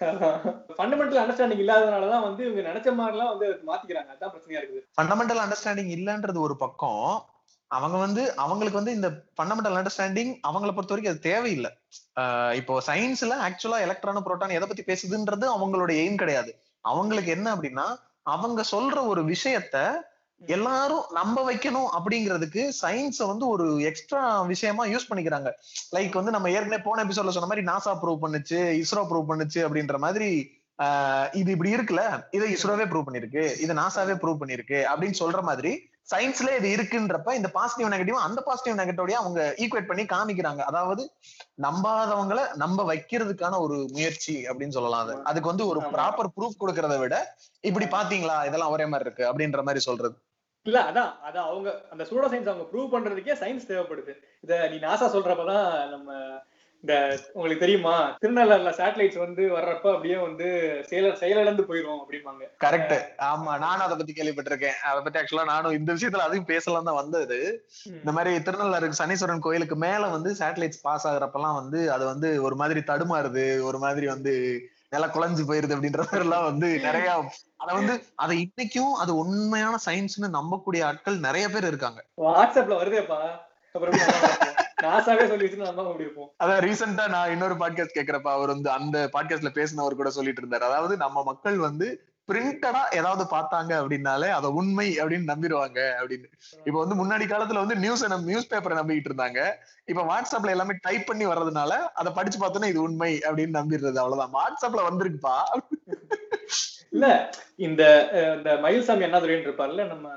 ஃபண்டமெண்டல் அண்டர்ஸ்டாண்டிங் இல்லாதனாலதான் வந்து இவங்க நினைச்ச மாதிரிலாம் வந்து மாத்திக்கிறாங்க. அதான் பிரச்சனையா இருக்குது. ஃபண்டமெண்டல் அண்டர்ஸ்டாண்டிங் இல்லன்றது ஒரு பக்கம். அவங்க வந்து அவங்களுக்கு வந்து இந்த ஃபண்டமெண்டல் அண்டர்ஸ்டாண்டிங் அவங்கள பொறுத்த வரைக்கும் அது தேவையில்லை. ஆஹ் இப்போ சயின்ஸ்ல ஆக்சுவலா எலக்ட்ரான் புரோட்டான் எதை பத்தி பேசுதுன்றது அவங்களோட எய்ம் கிடையாது. அவங்களுக்கு என்ன அப்படின்னா அவங்க சொல்ற ஒரு விஷயத்த எல்லாரும் நம்ப வைக்கணும் அப்படிங்கிறதுக்கு சயின்ஸ வந்து ஒரு எக்ஸ்ட்ரா விஷயமா யூஸ் பண்ணிக்கிறாங்க. லைக் வந்து நம்ம ஏற்கனவே போன எபிசோட்ல சொன்ன மாதிரி நாசா ப்ரூவ் பண்ணுச்சு இஸ்ரோ ப்ரூவ் பண்ணுச்சு அப்படின்ற மாதிரி ஆஹ் இது இப்படி இருக்குல்ல? இதை இஸ்ரோவே ப்ரூவ் பண்ணிருக்கு இதை நாசாவே ப்ரூவ் பண்ணிருக்கு அப்படின்னு சொல்ற மாதிரி சயின்ஸ்ல இது இருக்குன்றப்ப இந்த பாசிட்டிவ் நெகட்டிவ் அந்த பாசிட்டிவ் நெகட்டிவோடய அவங்க ஈக்குவேட் பண்ணி காமிக்கிறாங்க. அதாவது நம்பாதவங்களை நம்ப வைக்கிறதுக்கான ஒரு முயற்சி அப்படின்னு சொல்லலாம் அது. அதுக்கு வந்து ஒரு. ப்ராப்பர் ப்ரூஃப் கொடுக்கறத விட இப்படி பாத்தீங்களா இதெல்லாம் ஒரே மாதிரி இருக்கு அப்படின்ற மாதிரி சொல்றது. இல்ல அதான் அதான் அவங்க அந்த சூடோ சயின்ஸ் அவங்க ப்ரூவ் பண்றதுக்கே சயின்ஸ் தேவைப்படுது. இத நீ நாசா சொல்றப்பதான் நம்ம இந்த உங்களுக்கு தெரியுமா? திருநள்ளாறுல சேட்டலைட்ஸ் வந்து வர்றப்ப அப்படியே வந்து செயல செயலிழந்து போயிரும் அப்படிம்பாங்க. கரெக்ட் ஆமா நானும் அதை பத்தி கேள்விப்பட்டிருக்கேன். அதை பத்தி ஆக்சுவலா நானும் இந்த விஷயத்துல அதையும் பேசலாம் தான் வந்தது. இந்த மாதிரி திருநள்ளாறு சனீஸ்வரன் கோயிலுக்கு மேல வந்து சேட்டலைட்ஸ் பாஸ் ஆகுறப்பெல்லாம் வந்து அது வந்து ஒரு மாதிரி தடுமாறுது. ஒரு மாதிரி வந்து நில குழஞ்சு போயிருது அப்படின்ற மாதிரி எல்லாம் வந்து நிறைய அத வந்து அதை இன்னைக்கும் அது உண்மையான சயின்ஸ்னு நம்பக்கூடிய ஆட்கள் நிறைய பேர் இருக்காங்க. வாட்ஸ்அப்ல வருதேப்பா? நாசாவே சொல்லி அதான் ரீசெண்டா நான் இன்னொரு பாட்காஸ்ட் கேக்குறப்ப அவர் வந்து அந்த பாட்காஸ்ட்ல பேசினவர் கூட சொல்லிட்டு இருந்தாரு. அதாவது நம்ம மக்கள் வந்து பிரிண்டடா ஏதாவது பார்த்தாங்க அப்படின்னாலே அதை உண்மை அப்படின்னு நம்பிடுவாங்க அப்படின்னு. இப்ப வந்து முன்னாடி காலத்துல வந்து நியூஸ் நியூஸ் பேப்பரை நம்பிக்கிட்டு இருந்தாங்க. இப்ப வாட்ஸ்அப்ல எல்லாமே டைப் பண்ணி வர்றதுனால அதை படிச்சு பார்த்தோன்னா இது உண்மை அப்படின்னு நம்பிடுறது அவ்வளவுதான். வாட்ஸ்அப்ல வந்திருக்குப்பா. இல்ல இந்த இந்த மயில்சாமி அண்ணாதுரைன்னு இருப்பார்ல நம்ம.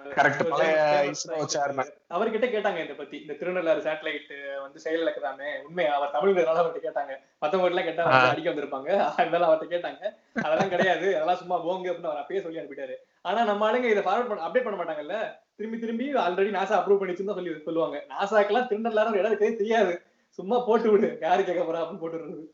அவர்கிட்ட கேட்டாங்க இத பத்தி. இந்த திருநள்ளாறு சேட்டலைட் வந்து செயலிழக்குதாமே உண்மை அவர் தமிழ்னால அவர்கிட்ட கேட்டாங்க. மத்தவங்க எல்லாம் கேட்டா அடிக்க வந்திருப்பாங்க. அதனால அவர்கிட்ட கேட்டாங்க. அதெல்லாம் கிடையாது. அதெல்லாம் சும்மா போங்க அப்படின்னு அவர் அப்பயே சொல்லி அனுப்பிட்டாரு. ஆனா நம்ம ஆளுங்க இதை ஃபார்வர்ட் பண்ண அப்டேட் பண்ண மாட்டாங்கல்ல? திரும்பி திரும்பி ஆல்ரெடி நாசா அப்ரூவ் பண்ணிச்சுன்னு சொல்லி சொல்லுவாங்க. நாசாக்கெல்லாம் திருநள்ளாறு ஒரு இடம் தெரியாது. சும்மா போட்டு விடு. யாரு கேட்க போறா அப்படின்னு போட்டு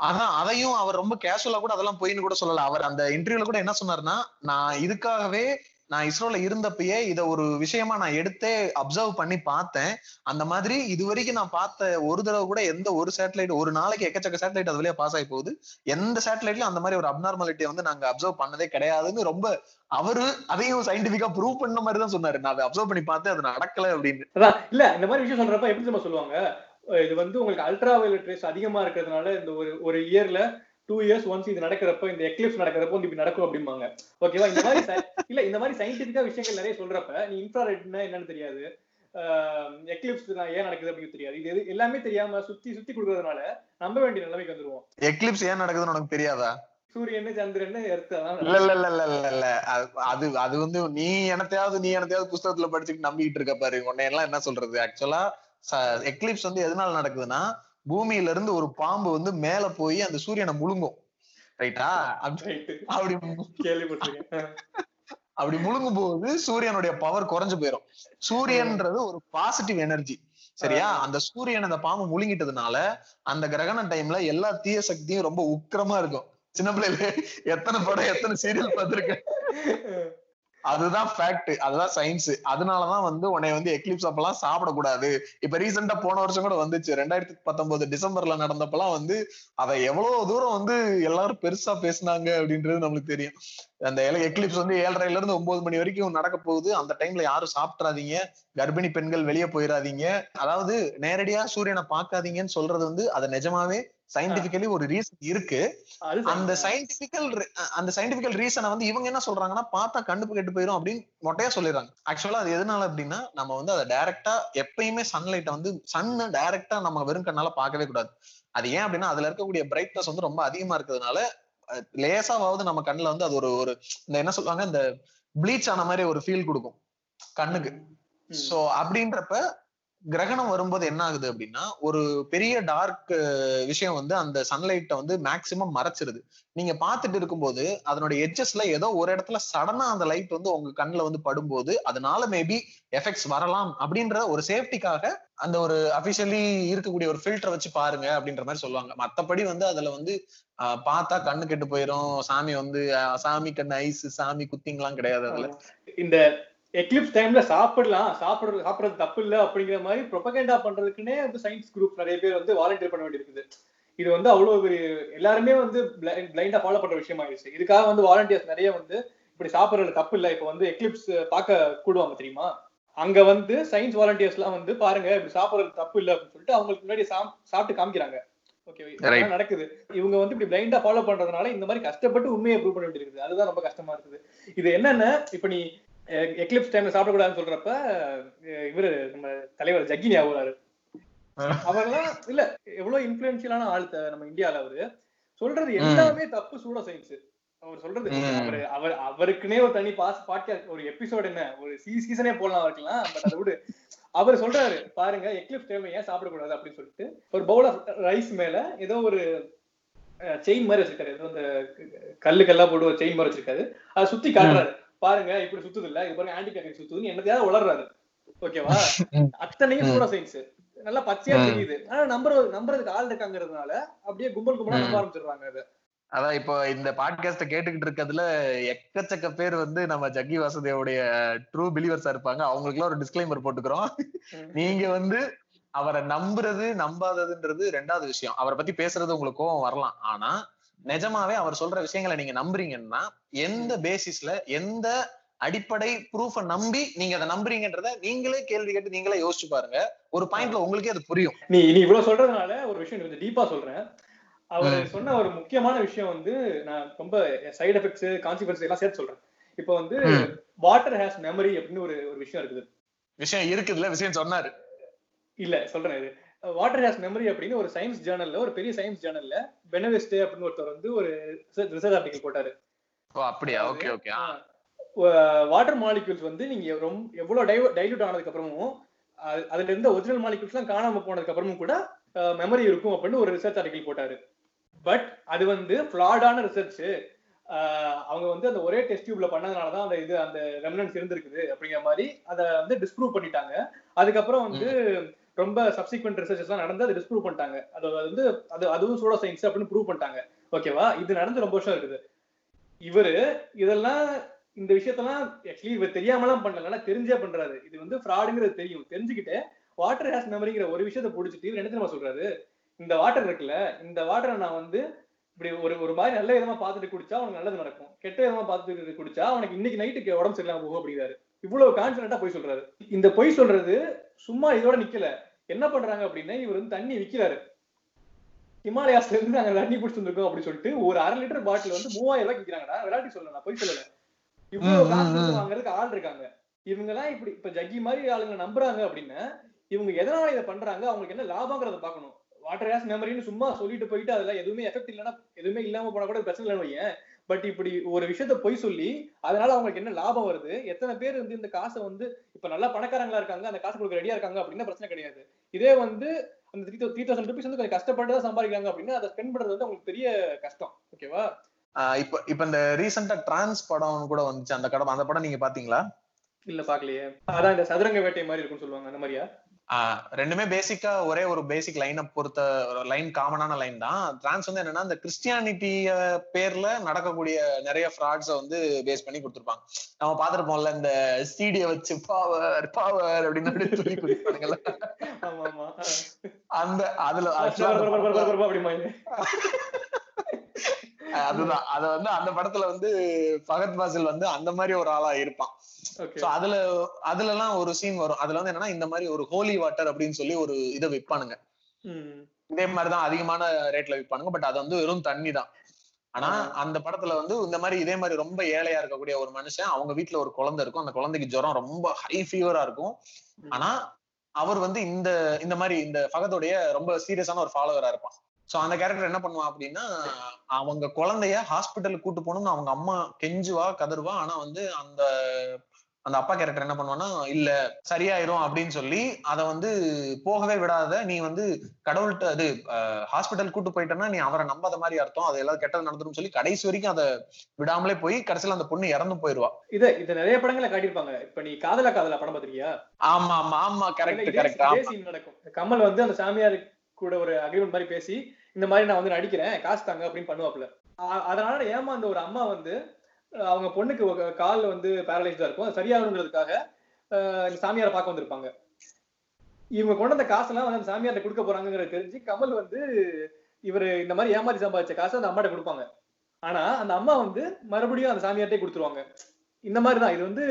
ஆனா அதான் அதையும் அவர் ரொம்ப கேஷுவலா கூட அதெல்லாம் போயின்னு கூட சொல்லல. அவர் அந்த இன்டர்வியூல கூட என்ன சொன்னாருன்னா நான் இதுக்காகவே நான் இஸ்ரோல இருந்தப்பயே இத ஒரு விஷயமா நான் எடுத்தே அப்சர்வ் பண்ணி பார்த்தேன். அந்த மாதிரி இது வரைக்கும் நான் பார்த்த ஒரு தடவை கூட எந்த ஒரு சேட்டலைட் ஒரு நாளைக்கு எக்கச்சக்க சேட்டலைட் அது வழியா பாஸ் ஆகி போகுது. எந்த சேட்டலைட்லயும் அந்த மாதிரி ஒரு அப்நார்மாலிட்டியை வந்து நாங்க அப்சர்வ் பண்ணதே கிடையாதுன்னு ரொம்ப அவரு அதையும் சயின்டிபிக்கா ப்ரூவ் பண்ண மாதிரி தான் சொன்னாரு. நான் அதை அப்சர்வ் பண்ணி பார்த்தேன் அது நடக்கல அப்படின்னு. இல்ல இந்த மாதிரி விஷயம் சொல்றப்ப எப்படி நம்ம சொல்லுவாங்க? இது வந்து உங்களுக்கு அல்ட்ரா வயலட் ரேஸ் அதிகமா இருக்கிறதுனால இந்த ஒரு ஒரு இயர்ல டூ இயர்ஸ் ஒன்ஸ் இது நடக்கிறப்ப இந்த எக்லிப்ஸ் நடக்கிறப்போ வந்து இப்படி நடக்கும் அப்படிம்பாங்க. ஓகேவா இந்த மாதிரி இல்ல இந்த மாதிரி சயின்டிபிக்கா விஷயங்கள் நிறைய சொல்றப்ப நீ இன்ஃப்ராரெட்னா என்னன்னு தெரியாது. எக்லிப்ஸ் ஏன் நடக்குது அப்படின்னு தெரியாது. இது எல்லாமே தெரியாம சுத்தி சுத்தி கொடுக்கறதுனால நம்ப வேண்டிய நிலைமைக்கு வந்துருவோம். எக்லிப்ஸ் ஏன் நடக்குதுன்னு உனக்கு தெரியாதா? சூரியன் சந்திரன் இல்ல இல்ல இல்ல இல்ல இல்ல அது அது வந்து நீ எனத்தையாவது நீ எனத்தையாவது புஸ்தகத்துல படிச்சுட்டு நம்பிக்கிட்டு இருக்க பாரு. உன்னை எல்லாம் என்ன சொல்றது? ஆக்சுவலா எக்லிப்ஸ் வந்து எதனால நடக்குதுன்னா பூமியில இருந்து ஒரு பாம்பு வந்து மேல போய் அந்த சூரியனை முழுங்கும். ரைட்டா அப்படி அப்படி முழுங்கும் போது சூரியனுடைய பவர் குறைஞ்சு போயிடும் சூரியன்ன்றது ஒரு பாசிட்டிவ் எனர்ஜி சரியா? அந்த சூரியன் அந்த பாம்பு முழுங்கிட்டதுனால அந்த கிரகண டைம்ல எல்லா தீய சக்தியும் ரொம்ப உக்கிரமா இருக்கும். சின்ன பிள்ளைல எத்தனை படம் எத்தனை சீரியல் பார்த்திருக்கேன். அதுதான் ஃபேக்ட் அதுதான் சயின்ஸ் அதனாலதான் வந்து உன்னை வந்து எக்லிப்ஸ் அப்பெல்லாம் சாப்பிடக்கூடாது. இப்ப ரீசெண்டா போன வருஷம் கூட வந்துச்சு. ரெண்டாயிரத்தி பத்தொன்பது டிசம்பர்ல நடந்தப்பெல்லாம் வந்து அதை எவ்வளவு தூரம் வந்து எல்லாரும் பெருசா பேசினாங்க அப்படின்றது நம்மளுக்கு தெரியும். அந்த எக்லிப்ஸ் வந்து ஏழரைல இருந்து ஒன்பது மணி வரைக்கும் நடக்க போகுது. அந்த டைம்ல யாரும் சாப்பிட்றாதீங்க கர்ப்பிணி பெண்கள் வெளியே போயிடாதீங்க அதாவது நேரடியா சூரியனை பார்க்காதீங்கன்னு சொல்றது வந்து அதை நிஜமாவே சயின்டிபிக்கலி ஒரு ரீசன் இருக்கு. அந்த சயின்டிபிக்கல் அந்த சயின்டிபிக்கல் ரீசனை வந்து இவங்க என்ன சொல்றாங்கன்னா பார்த்தா கண்டுப்பு கெட்டு போயிரும் அப்படின்னு மொட்டையா சொல்லிடுறாங்க. ஆக்சுவலா அது எதனால அப்படின்னா நம்ம வந்து அதை டைரக்டா எப்பயுமே சன்லைட்டை வந்து சன்னை டைரக்டா நம்ம வெறும் கண்ணால பார்க்கவே கூடாது. அது ஏன் அப்படின்னா அதுல இருக்கக்கூடிய பிரைட்னஸ் வந்து ரொம்ப அதிகமா இருக்கிறதுனால லேசாவது நம்ம கண்ணுல வந்து அது ஒரு ஒரு இந்த என்ன சொல்லுவாங்க இந்த ப்ளீச் ஆன மாதிரி ஒரு ஃபீல் கொடுக்கும். கண்ணுக்கு. சோ அப்படின்றப்ப கிரகணம் வரும்போது என்ன ஆகுது அப்படின்னா ஒரு பெரிய டார்க் விஷயம் வந்து அந்த சன்லைட்டை வந்து மேக்சிமம் மறைச்சிருது. நீங்க பார்த்துட்டு இருக்கும்போது அதனுடைய எட்ஜஸ்ல ஏதோ ஒரு இடத்துல சடனா அந்த லைட் வந்து உங்க கண்ணுல வந்து படும்போது அதனால மேபி எஃபெக்ட்ஸ் வரலாம் அப்படின்ற ஒரு சேஃப்டிக்காக அந்த ஒரு அபிஷியலி இருக்கக்கூடிய ஒரு ஃபில்டரை வச்சு பாருங்க அப்படின்ற மாதிரி சொல்லுவாங்க. மத்தபடி வந்து அதுல வந்து பார்த்தா கண்ணு கெட்டு போயிரும். சாமி வந்து சாமி கண்ணு ஐஸ் சாமி குத்திங்கலாம் கிடையாது அதுல. இந்த எக்லிப்ஸ் டைம்ல சாப்பிடலாம். சாப்பிடுறது சாப்பிடுறது தப்பு இல்ல அப்படிங்கிற மாதிரி ப்ரொபகேண்டா பண்றதுக்குன்னே வந்து சயின்ஸ் குரூப் நிறைய பேர் வந்து வாலண்டியர் பண்ண வேண்டியிருக்குது. இது வந்து அவ்வளவு பெரிய எல்லாருமே வந்து பிளைண்டா ஃபாலோ பண்ற விஷயம் ஆயிடுச்சு இதுக்காக வந்து வாலண்டியர்ஸ் நிறைய வந்து இப்படி சாப்பிடுறது தப்பு இல்ல இப்ப வந்து எக்லிப்ஸ் பார்க்க கூடுவாங்க தெரியுமா? அங்க வந்து சயின்ஸ் வாலண்டியர்ஸ் எல்லாம் வந்து பாருங்க இப்படி சாப்பிடுறது தப்பு இல்ல அப்படின்னு சொல்லிட்டு அவங்களுக்கு முன்னாடி சாப்- சாப்பிட்டு காமிக்கிறாங்க. ஓகே. நடக்குது? இவங்க வந்து இப்படி பிளைண்டா ஃபாலோ பண்றதுனால இந்த மாதிரி கஷ்டப்பட்டு உண்மையை ப்ரூவ் பண்ண வேண்டியிருக்குது. அதுதான் ரொம்ப கஷ்டமா இருக்குது. இது என்னன்னா இப்ப நீ எக்லிப்ஸ் டைம்ல சாப்பிடக்கூடாதுன்னு சொல்றப்ப இவரு நம்ம தலைவர் ஜக்கி ஞாபகம். அவர்லாம் இல்ல எவ்வளவு இன்ஃபுளுன்ஷியலான ஆள் நம்ம இந்தியால அவரு. சொல்றது எல்லாமே தப்பு சூட சயின்ஸ் அவர் சொல்றது. அவரு அவர் அவருக்குனே ஒரு தனி பாஸ் பாட்காஸ்ட் ஒரு எபிசோட் என்ன ஒரு சீசனே போடலாம் இருக்கலாம் பட் அதை விடு. அவர் சொல்றாரு பாருங்க எக்லிப்ஸ் டைம்ல ஏன் சாப்பிடக்கூடாது அப்படின்னு சொல்லிட்டு ஒரு பவுல் ஆஃப் ரைஸ் மேல ஏதோ ஒரு செயின் மாதிரி வச்சிருக்காரு. ஏதோ அந்த கல்லு கல்லா போட்டு ஒரு செயின் மாதிரி வச்சிருக்காரு. அதை சுத்தி காட்டுறாரு. பாருங்க இப்படி சுத்துது இல்ல. இது பாருங்க ஆன்டி கிளாக் சுத்துதுன்னு என்னத்தையாவது உளறாரு ஓகேவா அத்தனையும். சூட சயின்ஸ் நல்லா பச்சையா. தெரியுது. ஆனா நம்புற நம்புறதுக்கு ஆள் இருக்காங்கிறதுனால அப்படியே கும்பல் கும்பலா நம்ப. ஆரம்பிச்சிடுறாங்க அதை அதான் இப்போ இந்த பாட்காஸ்ட கேட்டுக்கிட்டு இருக்கிறதுல எக்கச்சக்க பேர் வந்து நம்ம ஜக்கி வாசுதேவுடைய ட்ரூ பிலீவர்ஸா இருப்பாங்க. அவங்களுக்கு ஒரு டிஸ்க்ளைமர் போட்டுக்கிறோம். நீங்க வந்து அவரை நம்புறது நம்பாததுன்றது ரெண்டாவது விஷயம். அவரை பத்தி பேசுறது உங்களுக்கு கோவம் வரலாம். ஆனா நிஜமாவே அவர் சொல்ற விஷயங்களை நீங்க நம்புறீங்கன்னா எந்த பேசிஸ்ல எந்த அடிப்படை ப்ரூஃப நம்பி நீங்க அதை நம்புறீங்கன்றத நீங்களே கேள்வி கேட்டு நீங்களே யோசிச்சு பாருங்க. ஒரு பாயிண்ட்ல உங்களுக்கே அது புரியும். நீ நீ இவ்வளவு சொல்றதுனால ஒரு விஷயம் கொஞ்சம் டீப்பா சொல்றேன். அவர். சொன்ன ஒரு முக்கியமான விஷயம் வந்து நான் ரொம்ப சைடு எஃபெக்ட்ஸ் கான்சிக்வன்ஸ் எல்லாம் சேர்த்து சொல்றேன். இப்போ வந்து. வாட்டர் ஹேஸ் மெமரி அப்படின்னு ஒரு ஒரு விஷயம் இருக்குது. விஷயம் இருக்குதுல்ல விஷயம் சொன்னாரு. இல்ல சொல்றேன் இது. வாட்டர் ஹேஸ் மெமரி அப்படின்னு ஒரு சயின்ஸ் ஜேர்னல்ல ஒரு பெரிய சயின்ஸ் ஜேர்னல்ல பெனவெஸ்ட் அப்படின்னு ஒருத்தர் வந்து ஒரு ரிசர்ச் ஆர்டிகல் போட்டாரு. அப்படியா? Okay okay. வாட்டர் மாலிக்யூல்ஸ் வந்து நீங்க ரொம்ப எவ்வளவு டைல்யூட் ஆனதுக்கு அப்புறமும் அது- அதுல இருந்த ஒரிஜினல் மாலிக்யூல்ஸ் எல்லாம் காணாம போனதுக்கு அப்புறமும் கூட மெமரி இருக்கும் அப்படின்னு ஒரு ரிசர்ச் ஆர்டிகல் போட்டாரு. பட் அது வந்து ஃபிளாடான ரிசர்ச் அவங்க வந்து அந்த ஒரே டெஸ்ட் டியூப்ல பண்ணதுனால தான் அந்த இது அந்த ரெமினன்ஸ் இருந்திருக்குது அப்படிங்கிற மாதிரி அதை வந்து டிஸ்ப்ரூவ் பண்ணிட்டாங்க. அதுக்கப்புறம் வந்து ரொம்ப சப்சிக்வெண்ட் ரிசர்ச்சஸ் எல்லாம் நடந்து அதை டிஸ்ப்ரூவ் பண்ணிட்டாங்க. அது வந்து அது அதுவும் சூடோ சயின்ஸ் அப்படின்னு ப்ரூவ் பண்ணிட்டாங்க. ஓகேவா இது நடந்து ரொம்ப வருஷம் இருக்குது. இவரு இதெல்லாம் இந்த விஷயத்தெல்லாம் ஆக்சுவலி இவர் தெரியாமலாம் பண்ணல. ஆனா தெரிஞ்சே பண்றாரு. இது வந்து ஃப்ராடுங்கிறது தெரியும். தெரிஞ்சுக்கிட்டு வாட்டர் ஹேஸ் மெமரிங்கிற ஒரு விஷயத்த பிடிச்சிட்டு இவர் என்ன தெரியுமா சொல்றாரு? இந்த வாட்டர் இருக்குல்ல இந்த வாட்டரை நான் வந்து இப்படி ஒரு ஒரு மாதிரி நல்ல விதமா பார்த்துட்டு குடிச்சா அவனுக்கு நல்லது நடக்கும். கெட்ட விதமா பார்த்துட்டு குடிச்சா அவனுக்கு இன்னைக்கு நைட்டுக்கு உடம்பு சரியில்லாம போகும் அப்படிங்கிறாரு. இவ்வளவு கான்பிடண்டா போய் சொல்றாரு. இந்த பொய் சொல்றது சும்மா இதோட நிக்கல. என்ன பண்றாங்க அப்படின்னா இவர் வந்து தண்ணி விக்கிறாரு. ஹிமாலயாஸ்ல இருந்து நாங்க தண்ணி குடிச்சு வந்திருக்கோம் அப்படின்னு சொல்லிட்டு ஒரு அரை லிட்டர் பாட்டில் வந்து மூவாயிரம் ரூபாய்க்கு விக்கிறாங்கடா. விளையாட்டு சொல்லல நான் பொய் சொல்லல. இவ்வளவு காசு. வாங்குறதுக்கு ஆள் இருக்காங்க. இவங்க எல்லாம் இப்படி இப்ப ஜக்கி மாதிரி ஆளுங்க நம்புறாங்க அப்படின்னா இவங்க எதனால இதை பண்றாங்க அவங்களுக்கு என்ன லாபங்கிறத பார்க்கணும். வாட்டர் கேஸ் மெமரின்னு சும்மா சொல்லிட்டு போயிட்டு அதுல எதுவுமே எஃபெக்ட் இல்லைன்னா எதுவுமே இல்லாம போனா கூட பிரச்சனை இல்லைன்னு பட் இப்படி ஒரு விஷயத்த பொய் சொல்லி அதனால அவங்களுக்கு என்ன லாபம் வருது? எத்தனை பேர் வந்து இந்த காசை வந்து இப்ப நல்லா பணக்காரங்களா இருக்காங்க அந்த காசு கொடுக்க ரெடியா இருக்காங்க அப்படின்னா பிரச்சனை கிடையாது. இதே வந்து அந்த த்ரீ த்ரீ தௌசண்ட் ருபீஸ் வந்து கொஞ்சம் கஷ்டப்பட்டு தான் சம்பாதிக்கிறாங்க அப்படின்னா அதை ஸ்பெண்ட் பண்றது வந்து அவங்களுக்கு பெரிய கஷ்டம். ஓகேவா இப்ப இப்ப இந்த ரீசெண்டா டிரான்ஸ் படம் கூட வந்துச்சு. அந்த படம் அந்த படம் நீங்க பாத்தீங்களா? இல்ல பாக்கலையே. அதான் இந்த சதுரங்க வேட்டை மாதிரி இருக்கும்னு சொல்லுவாங்க அந்த மாதிரியா? ரெண்டுமே பேசிக்கா ஒரே ஒரு பேசிக் லைனை பொறுத்த லைன் காமனான லைன் தான் டிரான்ஸ் வந்து என்னன்னா இந்த கிறிஸ்டியானிட்டிய பேர்ல நடக்கக்கூடிய நிறைய ஃப்ராட்ஸ வந்து பேஸ் பண்ணி கொடுத்துருப்பாங்க நம்ம பாத்துருப்போம்ல இந்த சீடிய வச்சு பாவர் பாவர் அப்படின்னு ஆமா ஆமா அந்த அதுல அதுதான். அத வந்து அந்த படத்துல வந்து ஃபகத் பாசில் வந்து அந்த மாதிரி ஒரு ஆளா இருப்பான். அதுல அதுல எல்லாம் ஒரு சீன் வரும். அதுல வந்து என்னன்னா இந்த மாதிரி ஒரு ஹோலி வாட்டர் அப்படின்னு சொல்லி ஒரு இதை விற்பானுங்க. இதே மாதிரிதான் அதிகமான ரேட்ல விற்பானுங்க பட் அது வந்து வெறும் தண்ணி தான் ஆனா. அந்த படத்துல வந்து இந்த மாதிரி இதே மாதிரி ரொம்ப ஏழையா இருக்கக்கூடிய ஒரு மனுஷன் அவங்க வீட்ல ஒரு குழந்தை இருக்கும். அந்த குழந்தைக்கு ஜுரம் ரொம்ப ஹை ஃபீவரா இருக்கும். ஆனா அவர் வந்து இந்த இந்த மாதிரி இந்த ஃபகத்தோடைய ரொம்ப சீரியஸான ஒரு ஃபாலோவரா இருப்பான். சோ அந்த கேரக்டர் என்ன பண்ணுவான் அப்படின்னா அவங்க குழந்தைய ஹாஸ்பிட்டலுக்கு கூட்டு போகணும்னு அவங்க அம்மா கெஞ்சுவா கதறுவா. ஆனா வந்து அந்த அந்த அப்பா கேரக்டர் என்ன பண்ணுவான்னா இல்ல சரியாயிரும் அப்படின்னு சொல்லி அதை வந்து போகவே விடாத நீ வந்து கடவுள்கிட்ட அது ஹாஸ்பிட்டல் கூட்டு போயிட்டேன்னா நீ அவரை நம்பாத மாதிரி அர்த்தம். அது எல்லாம் கெட்டது நடந்துரும் சொல்லி கடைசி வரைக்கும் அதை விடாமலே போய் கடைசியில அந்த பொண்ணு இறந்து போயிருவா. இத இத நிறைய படங்களை காட்டியிருப்பாங்க. இப்ப நீ காதலா காதலா படம் பாத்திருக்கியா ஆமா ஆமா ஆமா. கரெக்ட் கரெக்ட் நடக்கும். கமல் வந்து அந்த சாமியார் கூட ஒரு அக்ரிமெண்ட் மாதிரி பேசி இந்த மாதிரி நான் வந்து நடிக்கிறேன் காசு தாங்க அப்படின்னு பண்ணுவாப்புல. அதனால ஏமாந்த ஒரு அம்மா வந்து அவங்க பொண்ணுக்கு கால் வந்து பேரலைஸ்டா இருக்கும். சரியாகணுங்கிறதுக்காக இந்த சாமியாரை பார்க்க வந்திருப்பாங்க. இவங்க கொண்டு அந்த காசெல்லாம் வந்து அந்த சாமியார்ட்ட கொடுக்க போறாங்கிறது தெரிஞ்சு கமல் வந்து இவரு இந்த மாதிரி ஏமாத்தி சம்பாதிச்ச காசை அந்த அம்மாட்ட கொடுப்பாங்க. ஆனா அந்த அம்மா வந்து மறுபடியும் அந்த சாமியார்ட்டே கொடுத்துருவாங்க. இந்த மாதிரி தான் இது வந்து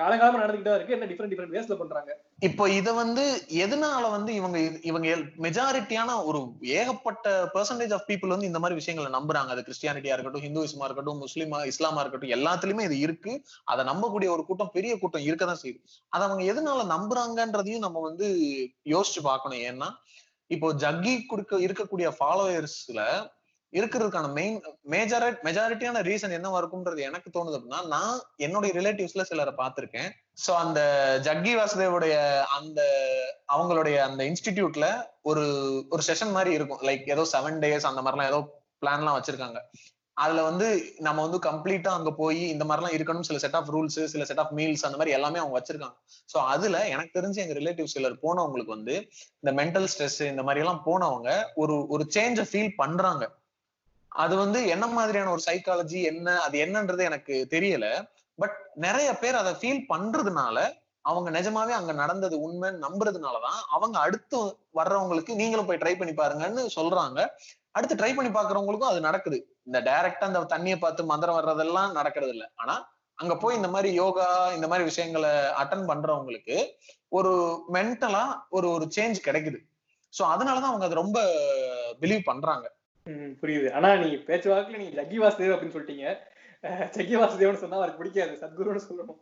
காலகாலமா நடந்துகிட்டு இருக்கு. என்ன டிஃப்ரெண்ட் டிஃப்ரெண்ட் வேஸ்ல பண்றாங்க? இப்போ இத வந்து எதனால வந்து இவங்க இவங்க மெஜாரிட்டியான ஒரு ஏகப்பட்ட பெர்சன்டேஜ் ஆஃப் பீப்புள் வந்து இந்த மாதிரி விஷயங்களை நம்புறாங்க. அது கிறிஸ்டியானிட்டியா இருக்கட்டும் ஹிந்துவிசமா இருக்கட்டும் முஸ்லீமா இஸ்லாமா இருக்கட்டும் எல்லாத்துலயுமே இது இருக்கு. அதை நம்பக்கூடிய ஒரு கூட்டம் பெரிய கூட்டம் இருக்கதான் செய்யுது. அதை அவங்க எதனால நம்புறாங்கன்றதையும் நம்ம வந்து யோசிச்சு பார்க்கணும். ஏன்னா இப்போ ஜக்கி கொடுக்க இருக்கக்கூடிய ஃபாலோயர்ஸ்ல இருக்கிறதுக்கான மெயின் மேஜர மெஜாரிட்டியான ரீசன் என்னவா இருக்கும்ன்றது எனக்கு தோணுது அப்படின்னா நான் என்னுடைய ரிலேட்டிவ்ஸ்ல சிலரை பார்த்திருக்கேன். ஸோ அந்த ஜக்கி வாசுதேவுடைய அந்த அவங்களுடைய அந்த இன்ஸ்டிடியூட்ல ஒரு ஒரு செஷன் மாதிரி இருக்கும். லைக் ஏதோ செவன் டேஸ் அந்த மாதிரிலாம் ஏதோ பிளான்லாம் வச்சிருக்காங்க. அதுல வந்து நம்ம வந்து கம்ப்ளீட்டா அங்க போய் இந்த மாதிரிலாம் இருக்கணும் சில செட் ஆஃப் ரூல்ஸ் சில செட் ஆஃப் மீல்ஸ் அந்த மாதிரி எல்லாமே அவங்க வச்சிருக்காங்க. ஸோ அதுல எனக்கு தெரிஞ்சு எங்க ரிலேட்டிவ் சிலர் போனவங்களுக்கு வந்து இந்த மென்டல் ஸ்ட்ரெஸ் இந்த மாதிரி எல்லாம் போனவங்க ஒரு ஒரு சேஞ்ச ஃபீல் பண்றாங்க. அது வந்து என்ன மாதிரியான ஒரு சைக்காலஜி என்ன அது என்னன்றது எனக்கு தெரியல. பட் நிறைய பேர் அதை ஃபீல் பண்றதுனால அவங்க நிஜமாவே அங்க நடந்தது உண்மைன்னு நம்புறதுனாலதான் அவங்க அடுத்து வர்றவங்களுக்கு நீங்களும் போய் ட்ரை பண்ணி பாருங்கன்னு சொல்றாங்க. அடுத்து ட்ரை பண்ணி பாக்குறவங்களுக்கும் அது நடக்குது. இந்த டைரக்டா அந்த தண்ணியை பார்த்து மந்திரம் வர்றதெல்லாம் நடக்கிறது இல்லை. ஆனா அங்க போய் இந்த மாதிரி யோகா இந்த மாதிரி விஷயங்களை அட்டன் பண்றவங்களுக்கு ஒரு மென்டலா ஒரு ஒரு சேஞ்ச் கிடைக்குது. சோ அதனாலதான் அவங்க அதை ரொம்ப பிலீவ் பண்றாங்க. புரியுது. ஆனா நீ பேச்சுவாக்குல நீ ஜக்கி வாசுதேவ் அப்படின்னு சொல்லிட்டீங்க. ஜக்கி வாசுதேவ்னு சொன்னா அவருக்கு பிடிக்காது சத்குருன்னு சொல்லணும்.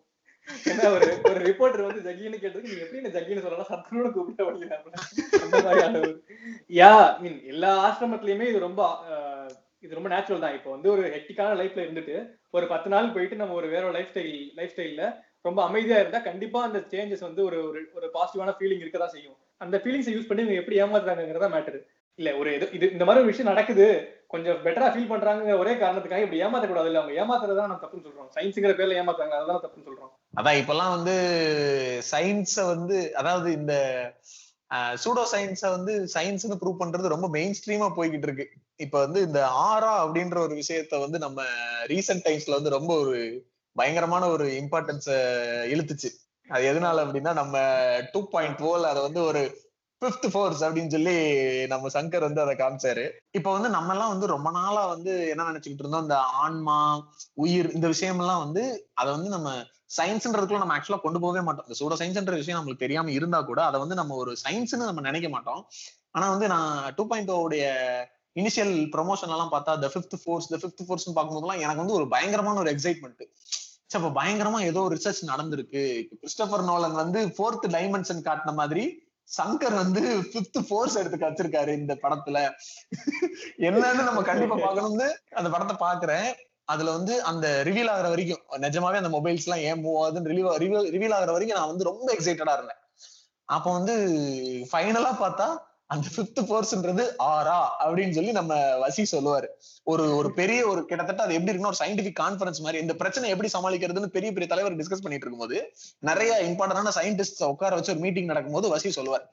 ஏன்னா ஒரு ஒரு ரிப்போர்ட்டர் வந்து ஜக்கின்னு கேட்டதுக்கு நீ எப்படி இந்த ஜக்கின்னு சொல்லலாம்? சத்குருன்னு கூப்பிட்ட அப்படிங்கிறாப்புல அந்த யா மீன் எல்லா ஆசிரமத்திலயுமே இது ரொம்ப இது ரொம்ப நேச்சுரல் தான். இப்போ வந்து ஒரு ஹெக்டிக்கான லைஃப்ல இருந்துட்டு ஒரு பத்து நாள் போயிட்டு நம்ம ஒரு வேற லைஃப் ஸ்டைல் லைஃப் ஸ்டைல்ல ரொம்ப அமைதியா இருந்தா கண்டிப்பா அந்த சேஞ்சஸ் வந்து ஒரு ஒரு ஒரு பாசிட்டிவான ஃபீலிங் இருக்கதான் செய்யும். அந்த ஃபீலிங்ஸை யூஸ் பண்ணி இவங்க எப்படி ஏமாத்துறாங்கிறதா மேட்டர் இல்ல ஒரு இது இது இந்த மாதிரி ஒரு விஷயம் நடக்குது. கொஞ்சம் பெட்டரா ஃபீல் பண்றாங்க ஒரே காரணத்துக்காக இப்படி ஏமாத்தக்கூடாது இல்ல. அவங்க ஏமாத்துறதா நம்ம தப்புன்னு சொல்றோம். சயின்ஸுங்கிற பேர்ல ஏமாத்துறாங்க. அதான் தப்புன்னு சொல்றோம். அதான் இப்பெல்லாம் வந்து சயின்ஸ வந்து அதாவது இந்த சூடோ சயின்ஸ வந்து சயின்ஸ்னு ப்ரூவ் பண்றது ரொம்ப மெயின் ஸ்ட்ரீமா போய்கிட்டு இருக்கு இப்ப வந்து இந்த ஆரா அப்படின்ற ஒரு விஷயத்த வந்து நம்ம ரீசெண்ட் டைம்ஸ்ல வந்து ரொம்ப ஒரு பயங்கரமான ஒரு இம்பார்ட்டன்ஸ இழுத்துச்சு. அது எதனால அப்படின்னா நம்ம டூ பாயிண்ட் ஓல் அதை வந்து ஒரு பிப்த் ஃபோர்ஸ் அப்படின்னு சொல்லி நம்ம சங்கர் வந்து அதை காமிச்சாரு. இப்ப வந்து நம்ம எல்லாம் வந்து ரொம்ப நாளா வந்து என்ன நினைச்சுக்கிட்டு இருந்தோம்? இந்த ஆன்மா உயிர் இந்த விஷயமெல்லாம் வந்து அதை வந்து நம்ம சயின்ஸ்ன்றதுக்குள்ள நம்ம ஆக்சுவலா கொண்டு போகவே மாட்டோம். இந்த சூட சயின்ஸ்ன்ற விஷயம் நம்மளுக்கு தெரியாம இருந்தா கூட அதை வந்து நம்ம ஒரு சயின்ஸ்னு நம்ம நினைக்க மாட்டோம். ஆனா வந்து நான் டூ பாயிண்ட் oh உடைய இனிஷியல் ப்ரொமோஷன் எல்லாம் பார்த்தா the fifth force the fifth force பார்க்கும்போதுலாம் எனக்கு வந்து ஒரு பயங்கரமான ஒரு எக்ஸைட்மெண்ட் அப்ப பயங்கரமா ஏதோ ரிசர்ச் நடந்திருக்கு. கிறிஸ்டபர் நோலன் வந்து ஃபோர்த் டைமென்ஷன் காட்டின மாதிரி சங்கர் வந்து பிப்த் ஃபோர்ஸ் எடுத்து வச்சிருக்காரு இந்த படத்துல. என்னன்னு நம்ம கண்டிப்பா பார்க்கணும்னு அந்த படத்தை பாக்குறேன் அதுல வந்து அந்த ரிவீல் ஆகுற வரைக்கும் நிஜமாவே அந்த மொபைல்ஸ் எல்லாம் ஏன் மூவ் ஆகுதுன்னு ரிவீல் ரிவீல் ஆகுற வரைக்கும் நான் வந்து ரொம்ப எக்ஸைட்டடா இருந்தேன். அப்ப வந்து ஃபைனலா பார்த்தா அந்த பிப்த் ஃபோர்ஸ்ன்றது ஆரா அப்படின்னு சொல்லி நம்ம வசி சொல்லுவாரு. ஒரு ஒரு பெரிய ஒரு கிட்டத்தட்ட அது எப்படி இருக்குன்னா ஒரு சயின்டிபிக் கான்ஃபரன்ஸ் மாதிரி இந்த பிரச்சனை எப்படி சமாளிக்கிறதுன்னு பெரிய பெரிய தலைவர் டிஸ்கஸ் பண்ணிட்டு இருக்கும்போது நிறைய இம்பார்ட்டன்டான சயின்டிஸ்ட் உட்கார வச்சு ஒரு மீட்டிங் நடக்கும்போது வசி சொல்லுவார்.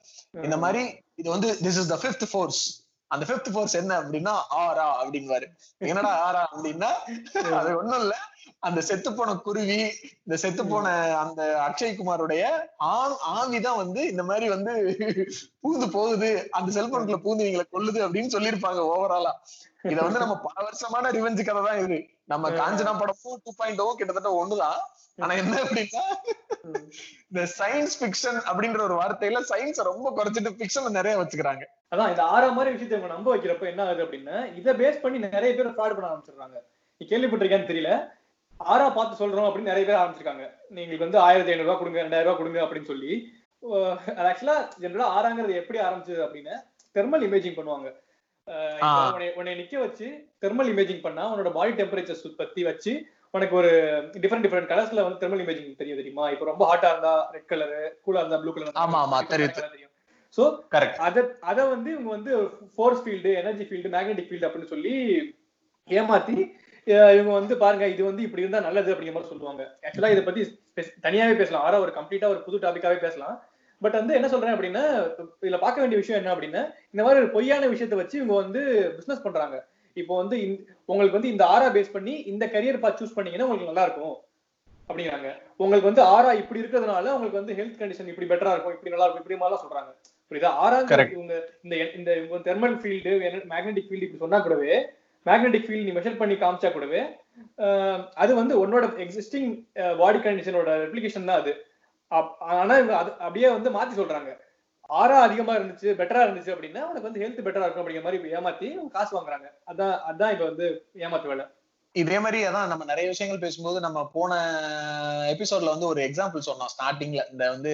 இந்த மாதிரி இது வந்து this is the fifth force அந்த ஃபிஃப்த் ஃபோர்ஸ் என்ன அப்படின்னா ஆரா அப்படிங்குவாரு. என்னடா ஆரா அப்படின்னா அது ஒண்ணும் இல்ல. அந்த செத்து போன குருவி இந்த செத்து போன அந்த அக்ஷய்குமாருடைய ஆண் ஆவிதான் வந்து இந்த மாதிரி வந்து பூந்து போகுது அந்த செல்போன்குள்ள பூந்து இவங்களை கொல்லுது அப்படின்னு சொல்லியிருப்பாங்க ஓவராலா இத வந்து நம்ம பல வருஷமான ரிவெஞ்சு கதை தான் இது. நம்ம காஞ்சனா படமும் டூ பாயிண்ட் கிட்டத்தட்ட ஒண்ணுதான். ஆனா என்ன அப்படின்னா இந்த சயின்ஸ் பிக்ஷன் அப்படின்ற ஒரு வார்த்தையில சயின்ஸ ரொம்ப குறைச்சிட்டு பிக்ஷன் நிறைய வச்சுக்கிறாங்க. அதான் இந்த ஆறா மாதிரி விஷயத்தை இவங்க நம்ப வைக்கிறப்ப என்ன ஆகுது அப்படின்னா இதை பேஸ் பண்ணி நிறைய பேர் ஃப்ராட் பண்ண ஆரம்பிச்சிடுறாங்க. நீ கேள்விப்பட்டிருக்கேன்னு தெரியல. ஆறா பார்த்து சொல்றோம் அப்படின்னு நிறைய பேர் ஆரம்பிச்சிருக்காங்க. நீங்களுக்கு வந்து ஆயிரத்தி ஐநூறு ரூபாய் கொடுங்க ரெண்டாயிரம் ரூபாய் கொடுங்க அப்படின்னு சொல்லி ஆக்சுவலா ஜென்ரலா ஆறாங்கிறது எப்படி ஆரம்பிச்சது அப்படின்னா தெர்மல் இமேஜிங் பண்ணுவாங்க. உன்னை நிக்க வச்சு தெர்மல் இமேஜிங் பண்ணா உன்னோட பாடி டெம்பரேச்சர் பத்தி வச்சு உனக்கு ஒரு டிஃபரெண்ட் டிஃபரெண்ட் கலர்ஸ்ல வந்து தெர்மல் இமேஜிங் தெரியும் தெரியுமா? இப்போ ரொம்ப ஹாட்டா இருந்தா ரெட் கலர் கூலா இருந்தா ப்ளூ கலர் ஆமா ஆமா தெரியும் சோ அத அத வந்து இவங்க வந்து force field energy field magnetic field அப்படின்னு சொல்லி ஏமாத்தி இவங்க வந்து பாருங்க இது வந்து இப்படி இருந்தா நல்லது அப்படிங்கிற மாதிரி சொல்லுவாங்க. ஆக்சுவலா இதை பத்தி தனியாவே பேசலாம். ஆரா ஒரு கம்ப்ளீட்டா ஒரு புது டாபிக்காவே பேசலாம். பட் வந்து என்ன சொல்றேன் அப்படின்னா இதுல பார்க்க வேண்டிய விஷயம் என்ன அப்படின்னா இந்த மாதிரி ஒரு பொய்யான விஷயத்த வச்சு இவங்க வந்து பிசினஸ் பண்றாங்க. இப்போ வந்து உங்களுக்கு வந்து இந்த ஆரா பேஸ் பண்ணி இந்த கரியர் பார்த்து சூஸ் பண்ணீங்கன்னா உங்களுக்கு நல்லா இருக்கும் அப்படிங்கிறாங்க. உங்களுக்கு வந்து ஆரா இப்படி இருக்கிறதுனால உங்களுக்கு வந்து ஹெல்த் கண்டிஷன் இப்படி பெட்டரா இருக்கும் இப்படி நல்லா இருக்கும் இப்படி மாதிரிலாம் சொல்றாங்க. புரியுதா? ஆறாங்க இவங்க இந்த இந்த தெர்மல் ஃபீல்டு மேக்னெட்டிக் ஃபீல்டு இப்படி சொன்னா கூடவே மேக்னெட்டிக் ஃபீல்ட் நீ மெஷர் பண்ணி காமிச்சா கூடவே அது வந்து உன்னோட எக்ஸிஸ்டிங் பாடி கண்டிஷனோட ரெப்ளிகேஷன் தான் அது. ஆனா இவங்க அது அப்படியே வந்து மாத்தி சொல்றாங்க. ஆறா அதிகமா இருந்துச்சு பெட்டரா இருந்துச்சு அப்படின்னா உனக்கு வந்து ஹெல்த் பெட்டரா இருக்கும் அப்படிங்கிற மாதிரி ஏமாத்தி காசு வாங்குறாங்க. அதான் அதான் இப்ப வந்து ஏமாத்து வேலை. இதே மாதிரி அதான் நம்ம நிறைய விஷயங்கள் பேசும்போது நம்ம போன எபிசோட்ல வந்து ஒரு எக்ஸாம்பிள் சொன்னோம் ஸ்டார்டிங்ல இந்த வந்து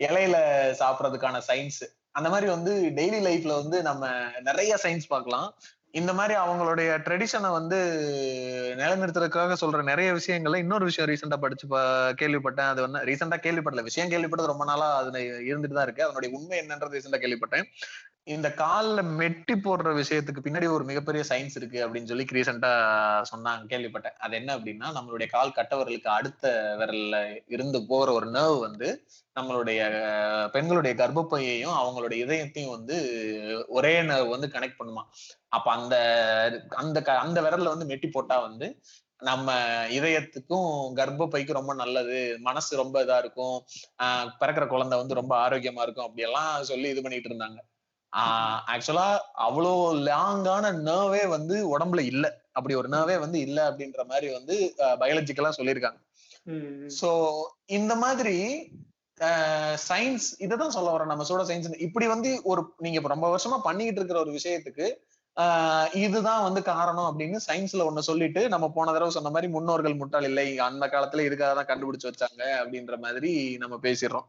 இலையில சாப்பிட்றதுக்கான சயின்ஸ் அந்த மாதிரி வந்து டெய்லி லைஃப்ல வந்து நம்ம நிறைய சயின்ஸ் பார்க்கலாம். இந்த மாதிரி அவங்களுடைய ட்ரெடிஷனை வந்து நிலைநிறுத்துறதுக்காக சொல்ற நிறைய விஷயங்கள்ல இன்னொரு விஷயம் ரீசெண்டா படிச்சு கேள்விப்பட்டேன். அது வந்து ரீசெண்டா கேள்விப்படல. விஷயம் கேள்விப்பட்டது ரொம்ப நாளா அதுல இருந்துட்டு தான் இருக்கு. அதனுடைய உண்மை என்னன்றது ரீசெண்டா கேள்விப்பட்டேன். இந்த கால்ல மெட்டி போடுற விஷயத்துக்கு பின்னாடி ஒரு மிகப்பெரிய சயின்ஸ் இருக்கு அப்படின்னு சொல்லி ரீசெண்டா சொன்னாங்க கேள்விப்பட்டேன். அது என்ன அப்படின்னா நம்மளுடைய கால் கட்டவர்களுக்கு அடுத்த விரல்ல இருந்து போற ஒரு நர்வ் வந்து நம்மளுடைய பெண்களுடைய கர்ப்பப்பையையும் அவங்களுடைய இதயத்தையும் வந்து ஒரே நர்வ் வந்து கனெக்ட் பண்ணுமா. அப்ப அந்த அந்த அந்த விரல்ல வந்து மெட்டி போட்டா வந்து நம்ம இதயத்துக்கும் கர்ப்பப்பைக்கும் ரொம்ப நல்லது மனசு ரொம்ப இதா இருக்கும் ஆஹ் பிறக்கிற குழந்தை வந்து ரொம்ப ஆரோக்கியமா இருக்கும் அப்படியெல்லாம் சொல்லி இது பண்ணிட்டு இருந்தாங்க. ஆக்சுவலா அவ்வளோ லாங்கான நர்வே வந்து உடம்புல இல்ல. அப்படி ஒரு நர்வே வந்து இல்ல அப்படின்ற மாதிரி வந்து பயாலஜிக்கலா சொல்லியிருக்காங்க. சோ இந்த மாதிரி சயின்ஸ் இததான் சொல்ல வரேன் நம்ம சோட சயின்ஸ் இப்படி வந்து ஒரு நீங்க ரொம்ப வருஷமா பண்ணிக்கிட்டு இருக்கிற ஒரு விஷயத்துக்கு இதுதான் வந்து காரணம் அப்படின்னு சயின்ஸ்ல ஒண்ணு சொல்லிட்டு நம்ம போன தடவை சொன்ன மாதிரி முன்னோர்கள் முட்டாள் இல்லை அந்த காலத்துல இதுக்காக தான் கண்டுபிடிச்சு வச்சாங்க அப்படின்ற மாதிரி நம்ம பேசிடுறோம்.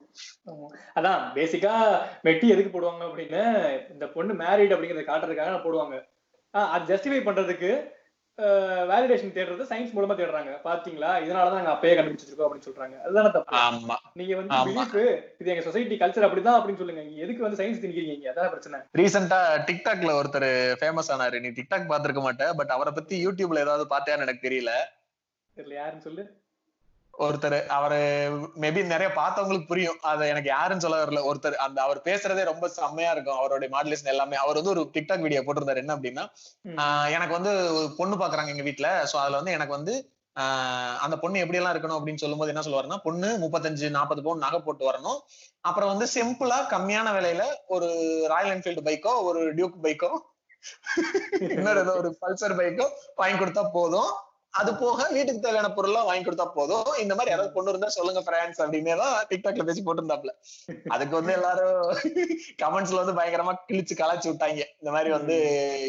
அதான் பேசிக்கா மெட்டி எதுக்கு போடுவாங்க அப்படின்னு இந்த பொண்ணு மேரிட் அப்படிங்கறத காட்டுறதுக்காக போடுவாங்க. அது ஜஸ்டிஃபை பண்றதுக்கு வேலிடேஷன் தேடுறது சயின்ஸ் மூலமா தேடுறாங்க. பாத்தீங்களா? இதனாலதான் நாங்க அப்பயே கண்டுபிடிச்சிருக்கோம் அப்படின்னு சொல்றாங்க. அதுதானே தப்பு? நீங்க வந்து பிலீஃப் இது எங்க சொசைட்டி கல்ச்சர் அப்படிதான் அப்படின்னு சொல்லுங்க. எதுக்கு வந்து சயின்ஸ் திணிக்கிறீங்க அதான் பிரச்சனை. ரீசெண்டா டிக்டாக்ல ஒருத்தர் ஃபேமஸ் ஆனாரு. நீ டிக்டாக் பாத்துருக்க மாட்டேன் பட் அவரை பத்தி யூடியூப்ல ஏதாவது பாத்தியான்னு எனக்கு தெரியல. தெரியல. யாருன்னு சொல்லு. ஒருத்தர் அவரு மேபி நிறைய பார்த்தவங்களுக்கு புரியும். அத எனக்கு யாருன்னு சொல்ல வரல. ஒருத்தர் அந்த அவர் பேசுறதே ரொம்ப செம்மையா இருக்கும். அவருடைய மாடலேஷன் எல்லாமே. அவர் வந்து ஒரு டிக்டாக் வீடியோ போட்டிருந்தாரு. என்ன அப்படின்னா எனக்கு வந்து பொண்ணு பாக்குறாங்க எங்க வீட்டுல சோ அதுல வந்து எனக்கு வந்து அந்த பொண்ணு எப்படி எல்லாம் இருக்கணும் அப்படின்னு சொல்லும்போது என்ன சொல்லுவாருன்னா பொண்ணு முப்பத்தஞ்சு நாற்பது பவுன் நகை போட்டு வரணும். அப்புறம் வந்து சிம்பிளா கம்மியான விலையில ஒரு ராயல் என்ஃபீல்டு பைக்கோ ஒரு டியூக் பைக்கோ இன்னொரு ஏதோ ஒரு பல்சர் பைக்கோ வாங்கி கொடுத்தா போதும். அது போக வீட்டுக்கு தேவையான பொருள்லாம் வாங்கி கொடுத்தா போதும். இந்த மாதிரி யாராவது கொண்டு இருந்தா சொல்லுங்க பிரான்ஸ் அப்படின்னு தான் டிக்டாக்ல பேசி போட்டிருந்தாப்ல அதுக்கு வந்து எல்லாரும் கமெண்ட்ஸ்ல வந்து பயங்கரமா கிழிச்சு கலாச்சு விட்டாங்க. இந்த மாதிரி வந்து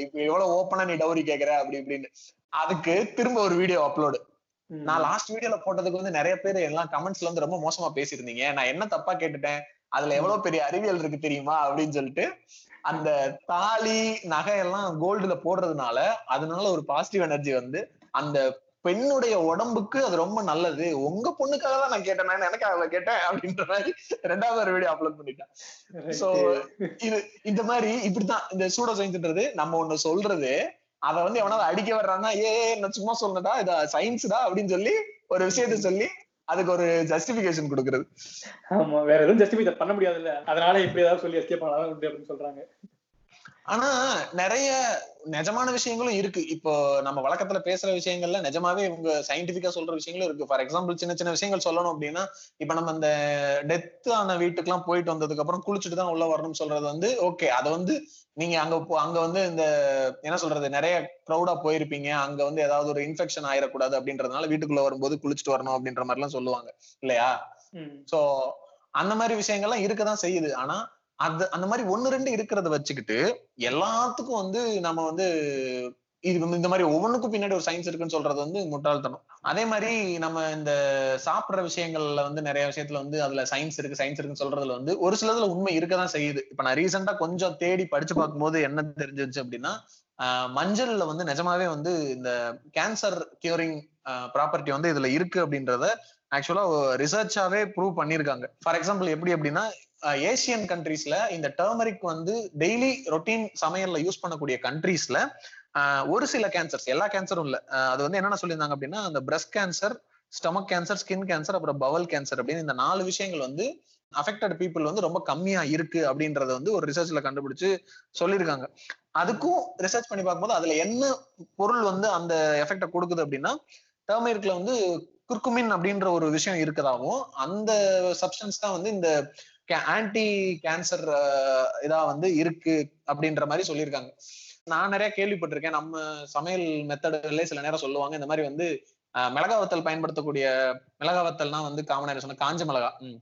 இப்ப எவ்வளவு ஓப்பனா நீ டவுரி கேக்குற? அப்படி இப்படின்னு. அதுக்கு திரும்ப ஒரு வீடியோ அப்லோடு நான் லாஸ்ட் வீடியோல போட்டதுக்கு வந்து நிறைய பேர் எல்லாம் கமெண்ட்ஸ்ல வந்து ரொம்ப மோசமா பேசியிருந்தீங்க. நான் என்ன தப்பா கேட்டுட்டேன்? அதுல எவ்வளவு பெரிய அறிவியல் இருக்கு தெரியுமா? அப்படின்னு சொல்லிட்டு அந்த தாலி நகை எல்லாம் கோல்டுல போடுறதுனால அதனால ஒரு பாசிட்டிவ் எனர்ஜி வந்து அந்த பெண்ணுடைய உடம்புக்கு அது ரொம்ப நல்லது. உங்க பொண்ணுக்காக தான் நான் கேட்டேன். நான் எனக்கு அவளை கேட்டேன் அப்படின்ற மாதிரி ரெண்டாவது ஒரு வீடியோ அப்லோட் பண்ணிட்டேன். So, இது இந்த மாதிரி இப்படித்தான். இந்த சூடோ சயின்ஸ்ன்றது நம்ம ஒண்ணு சொல்றது அத வந்து எவனாவது அடிக்க வர்றான்னா ஏ நான் சும்மா சொன்னடா இது சயின்ஸ்டா அப்படின்னு சொல்லி ஒரு விஷயத்த சொல்லி அதுக்கு ஒரு ஜஸ்டிபிகேஷன் கொடுக்கறது. ஆமா வேற எதுவும் ஜஸ்டிஃபை பண்ண முடியாதுல்ல. அதனால இப்படி ஏதாவது சொல்லி எஸ்கேப் உண்டு அப்படின்னு சொல்றாங்க. ஆனா நிறைய நிஜமான விஷயங்களும் இருக்கு. இப்போ நம்ம வழக்கத்துல பேசுற விஷயங்கள்ல நிஜமாவே இவங்க சயின்டிபிக்கா சொல்ற விஷயங்களும் இருக்கு. ஃபார் எக்ஸாம்பிள் சின்ன சின்ன விஷயங்கள் சொல்லணும் அப்படின்னா இப்ப நம்ம இந்த டெத் ஆன வீட்டுக்கு எல்லாம் போயிட்டு வந்ததுக்கு அப்புறம் குளிச்சுட்டு தான் உள்ள வரணும்னு சொல்றது வந்து ஓகே அதை வந்து நீங்க அங்க அங்க வந்து இந்த என்ன சொல்றது நிறைய க்ரௌடா போயிருப்பீங்க. அங்க வந்து ஏதாவது ஒரு இன்ஃபெக்ஷன் ஆயிடக்கூடாது அப்படின்றதுனால வீட்டுக்குள்ள வரும்போது குளிச்சுட்டு வரணும் அப்படின்ற மாதிரி எல்லாம் சொல்லுவாங்க. இல்லையா. சோ அந்த மாதிரி விஷயங்கள்லாம் இருக்கதான் செய்யுது. ஆனா அது அந்த மாதிரி ஒன்னு ரெண்டு இருக்கிறத வச்சுக்கிட்டு எல்லாத்துக்கும் வந்து நம்ம வந்து இது வந்து இந்த மாதிரி ஒவ்வொன்றுக்கும் பின்னாடி ஒரு சயின்ஸ் இருக்குன்னு சொல்றது வந்து முட்டாள்தனம். அதே மாதிரி நம்ம இந்த சாப்பிட்ற விஷயங்கள்ல வந்து நிறைய விஷயத்துல வந்து அதுல சயின்ஸ் இருக்கு சயின்ஸ் இருக்குன்னு சொல்றதுல வந்து ஒரு சிலதுல உண்மை இருக்கதான் செய்யுது. இப்ப நான் ரீசெண்டா கொஞ்சம் தேடி படிச்சு பார்க்கும்போது என்ன தெரிஞ்சிருச்சு அப்படின்னா மஞ்சள்ல வந்து நிஜமாவே வந்து இந்த கேன்சர் கியூரிங் ப்ராப்பர்ட்டி வந்து இதுல இருக்கு அப்படின்றத ஆக்சுவலா ரிசர்ச்சாவே ப்ரூவ் பண்ணிருக்காங்க. ஃபார் எக்ஸாம்பிள் எப்படி அப்படின்னா ஏசியன் கண்ட்ரீஸ்ல இந்த டர்மரிக் வந்து டெய்லி ரொட்டீன் சமையல்ல யூஸ் பண்ணக்கூடிய கண்ட்ரீஸ்ல ஒரு சில கேன்சர்ஸ் எல்லா கேன்சரும் இல்ல. அது வந்து என்னென்ன சொல்லியிருந்தாங்க அப்படின்னா அந்த breast cancer stomach cancer skin cancer அப்புறம் பவல் கேன்சர் அப்படின்னு இந்த நாலு விஷயங்கள் வந்து அஃபெக்டட் பீப்புள் வந்து ரொம்ப கம்மியா இருக்கு அப்படின்றத வந்து ஒரு ரிசர்ச்ல கண்டுபிடிச்சு சொல்லியிருக்காங்க. அதுக்கும் ரிசர்ச் பண்ணி பார்க்கும்போது அதுல என்ன பொருள் வந்து அந்த எஃபெக்ட கொடுக்குது அப்படின்னா டர்மரிக்ல வந்து குர்குமின் அப்படின்ற ஒரு விஷயம் இருக்கதாவும் அந்த சப்ஸ்டன்ஸ் தான் வந்து இந்த ஆன்டி கேன்சர் இதா வந்து இருக்கு அப்படின்ற மாதிரி சொல்லியிருக்காங்க நான் நிறைய கேள்விப்பட்டிருக்கேன் நம்ம சமையல் மெத்தடுல சில நேரம் சொல்லுவாங்க இந்த மாதிரி வந்து மிளகா வத்தல் பயன்படுத்தக்கூடிய மிளகா வத்தல்னா வந்து காமன் சொன்ன காஞ்ச மிளகா ம்.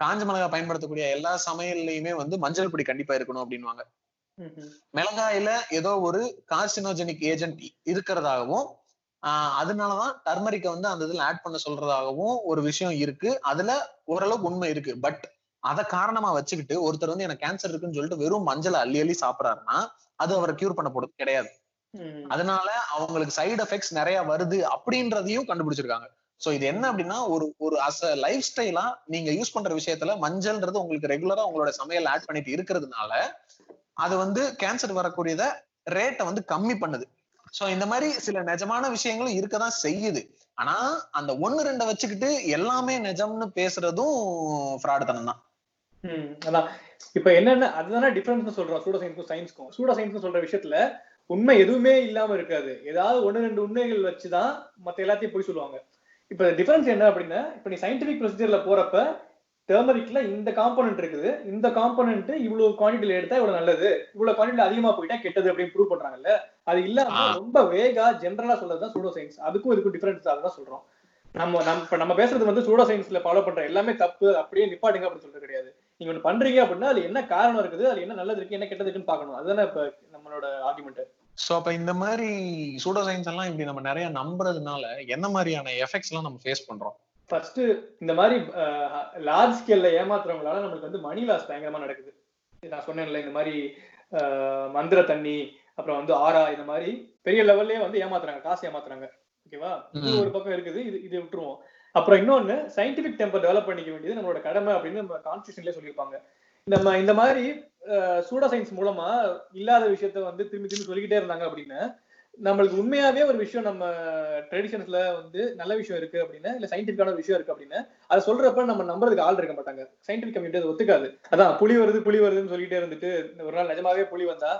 காஞ்ச மிளகா பயன்படுத்தக்கூடிய எல்லா சமையல்லையுமே வந்து மஞ்சள் பொடி கண்டிப்பா இருக்கணும் அப்படின்வாங்க. மிளகாயில ஏதோ ஒரு கார்சினோஜெனிக் ஏஜென்ட் இருக்கிறதாகவும் ஆஹ் அதனாலதான் டர்மரிக்க வந்து அந்த இதுல ஆட் பண்ண சொல்றதாகவும் ஒரு விஷயம் இருக்கு. அதுல ஓரளவுக்கு உண்மை இருக்கு. பட் அத காரணமா வச்சுக்கிட்டு ஒருத்தர் வந்து எனக்கு கேன்சர் இருக்குன்னு சொல்லிட்டு வெறும் மஞ்சளை அள்ளி அள்ளி சாப்பிடறாருன்னா அது அவரை கியூர் பண்ண போறது கிடையாது. அதனால அவங்களுக்கு சைடு எஃபெக்ட்ஸ் நிறைய வருது அப்படின்றதையும் கண்டுபிடிச்சிருக்காங்க. சோ இது என்ன அப்படின்னா ஒரு ஒரு அஸ் அ லைஃப் ஸ்டைலா நீங்க யூஸ் பண்ற விஷயத்துல மஞ்சள்ன்றது உங்களுக்கு ரெகுலரா உங்களோட சமையல் ஆட் பண்ணிட்டு இருக்கிறதுனால அது வந்து கேன்சர் வரக்கூடியத ரேட்டை வந்து கம்மி பண்ணுது. சோ இந்த மாதிரி சில நிஜமான விஷயங்களும் இருக்கதான் செய்யுது. ஆனா அந்த ஒண்ணு ரெண்ட வச்சுக்கிட்டு எல்லாமே நிஜம்னு பேசுறதும் ஃப்ராடு தனம் தான் அதான். இப்ப என்னன்னா அதுதானே டிஃபரன்ஸ் சொல்றோம் சூட சயின்ஸ்க்கும் சயின்ஸ்க்கும் சூட சயின்ஸ் சொல்ற விஷயத்துல உண்மை எதுவுமே இல்லாம இருக்காது. ஏதாவது ஒன்னு ரெண்டு உண்மைகள் வச்சுதான் மத்த எல்லாத்தையும் போய் சொல்லுவாங்க. இப்ப டிஃபரன்ஸ் என்ன அப்படின்னா இப்ப நீ சயின்டிபிக் ப்ரொசீஜர்ல போறப்ப டெர்மரிக்ல இந்த காம்போனன்ட் இருக்குது. இந்த காம்போனன்ட் இவ்வளவு குவான்டிட்டில எடுத்தா இவ்வளவு நல்லது. இவ்வளவு குவான்டிட்டி அதிகமா போயிட்டா கெட்டது அப்படின்னு ப்ரூவ் பண்றாங்கல்ல. அது இல்லாம. ரொம்ப வேகா ஜென்ரலா சொல்றதுதான் சூடோ சயின்ஸ் அதுக்கும் இதுக்கும் டிஃபரன்ஸ் அதான் சொல்றோம். நம்ம நம்ம இப்ப நம்ம பேசுறது வந்து சூடோ சயின்ஸ்ல ஃபாலோ பண்ற எல்லாமே தப்பு அப்படியே நிப்பாட்டுங்க அப்படின்னு சொல்றது கிடையாது. நீங்க ஒண்ணு பண்றீங்க அப்படின்னா அது என்ன காரணம் இருக்குது அது என்ன நல்லது இருக்கு என்ன கெட்டது இருக்குன்னு பார்க்கணும். அதுதானே இப்ப நம்மளோட ஆர்குமெண்ட் சோ அப்ப இந்த மாதிரி சூடோ சயின்ஸ் எல்லாம் இப்படி நம்ம நிறைய நம்புறதுனால என்ன மாதிரியான எஃபெக்ட்ஸ் எல்லாம் நம்ம ஃபேஸ் பண்றோம்? ஃபர்ஸ்ட் இந்த மாதிரி லார்ஜ் ஸ்கேல்ல ஏமாத்துறவங்களால நம்மளுக்கு வந்து மணி லாஸ் பயங்கரமா நடக்குது. நான் சொன்னேன்ல இந்த மாதிரி மந்திர தண்ணி அப்புறம் வந்து ஆரா இந்த மாதிரி பெரிய லெவல்லயே வந்து ஏமாத்துறாங்க காசு ஏமாத்துறாங்க. ஓகேவா இது. ஒரு பக்கம் இருக்குது இது இது விட்டுருவோம். அப்புறம் இன்னொன்னு சயின்டிபிக் டெம்பர் டெவலப் பண்ணிக்க வேண்டியது நம்மளோட கடமை அப்படின்னு நம்ம கான்ஸ்டியூஷன்லயே சொல்லியிருப்பாங்க. நம்ம இந்த மாதிரி சூட சயின்ஸ் மூலமா இல்லாத விஷயத்த வந்து திரும்பி திரும்பி சொல்லிக்கிட்டே இருந்தாங்க அப்படின்னா நம்மளுக்கு உண்மையாவே ஒரு விஷயம் நம்ம ட்ரெடிஷன்ஸ்ல வந்து நல்ல விஷயம் இருக்கு அப்படின்னா இல்ல சயின்டிபிக்கான ஒரு விஷயம் இருக்கு அப்படின்னா அதை சொல்றப்ப நம்ம நம்புறதுக்கு ஆள் இருக்க மாட்டாங்க. சயின்டிபிக் கம்யூனிட்டி அதை ஒத்துக்காது. அதான் புலி வருது புலி வருதுன்னு சொல்லிட்டே இருந்துட்டு ஒரு நாள் நிஜமாவே புலி வந்தா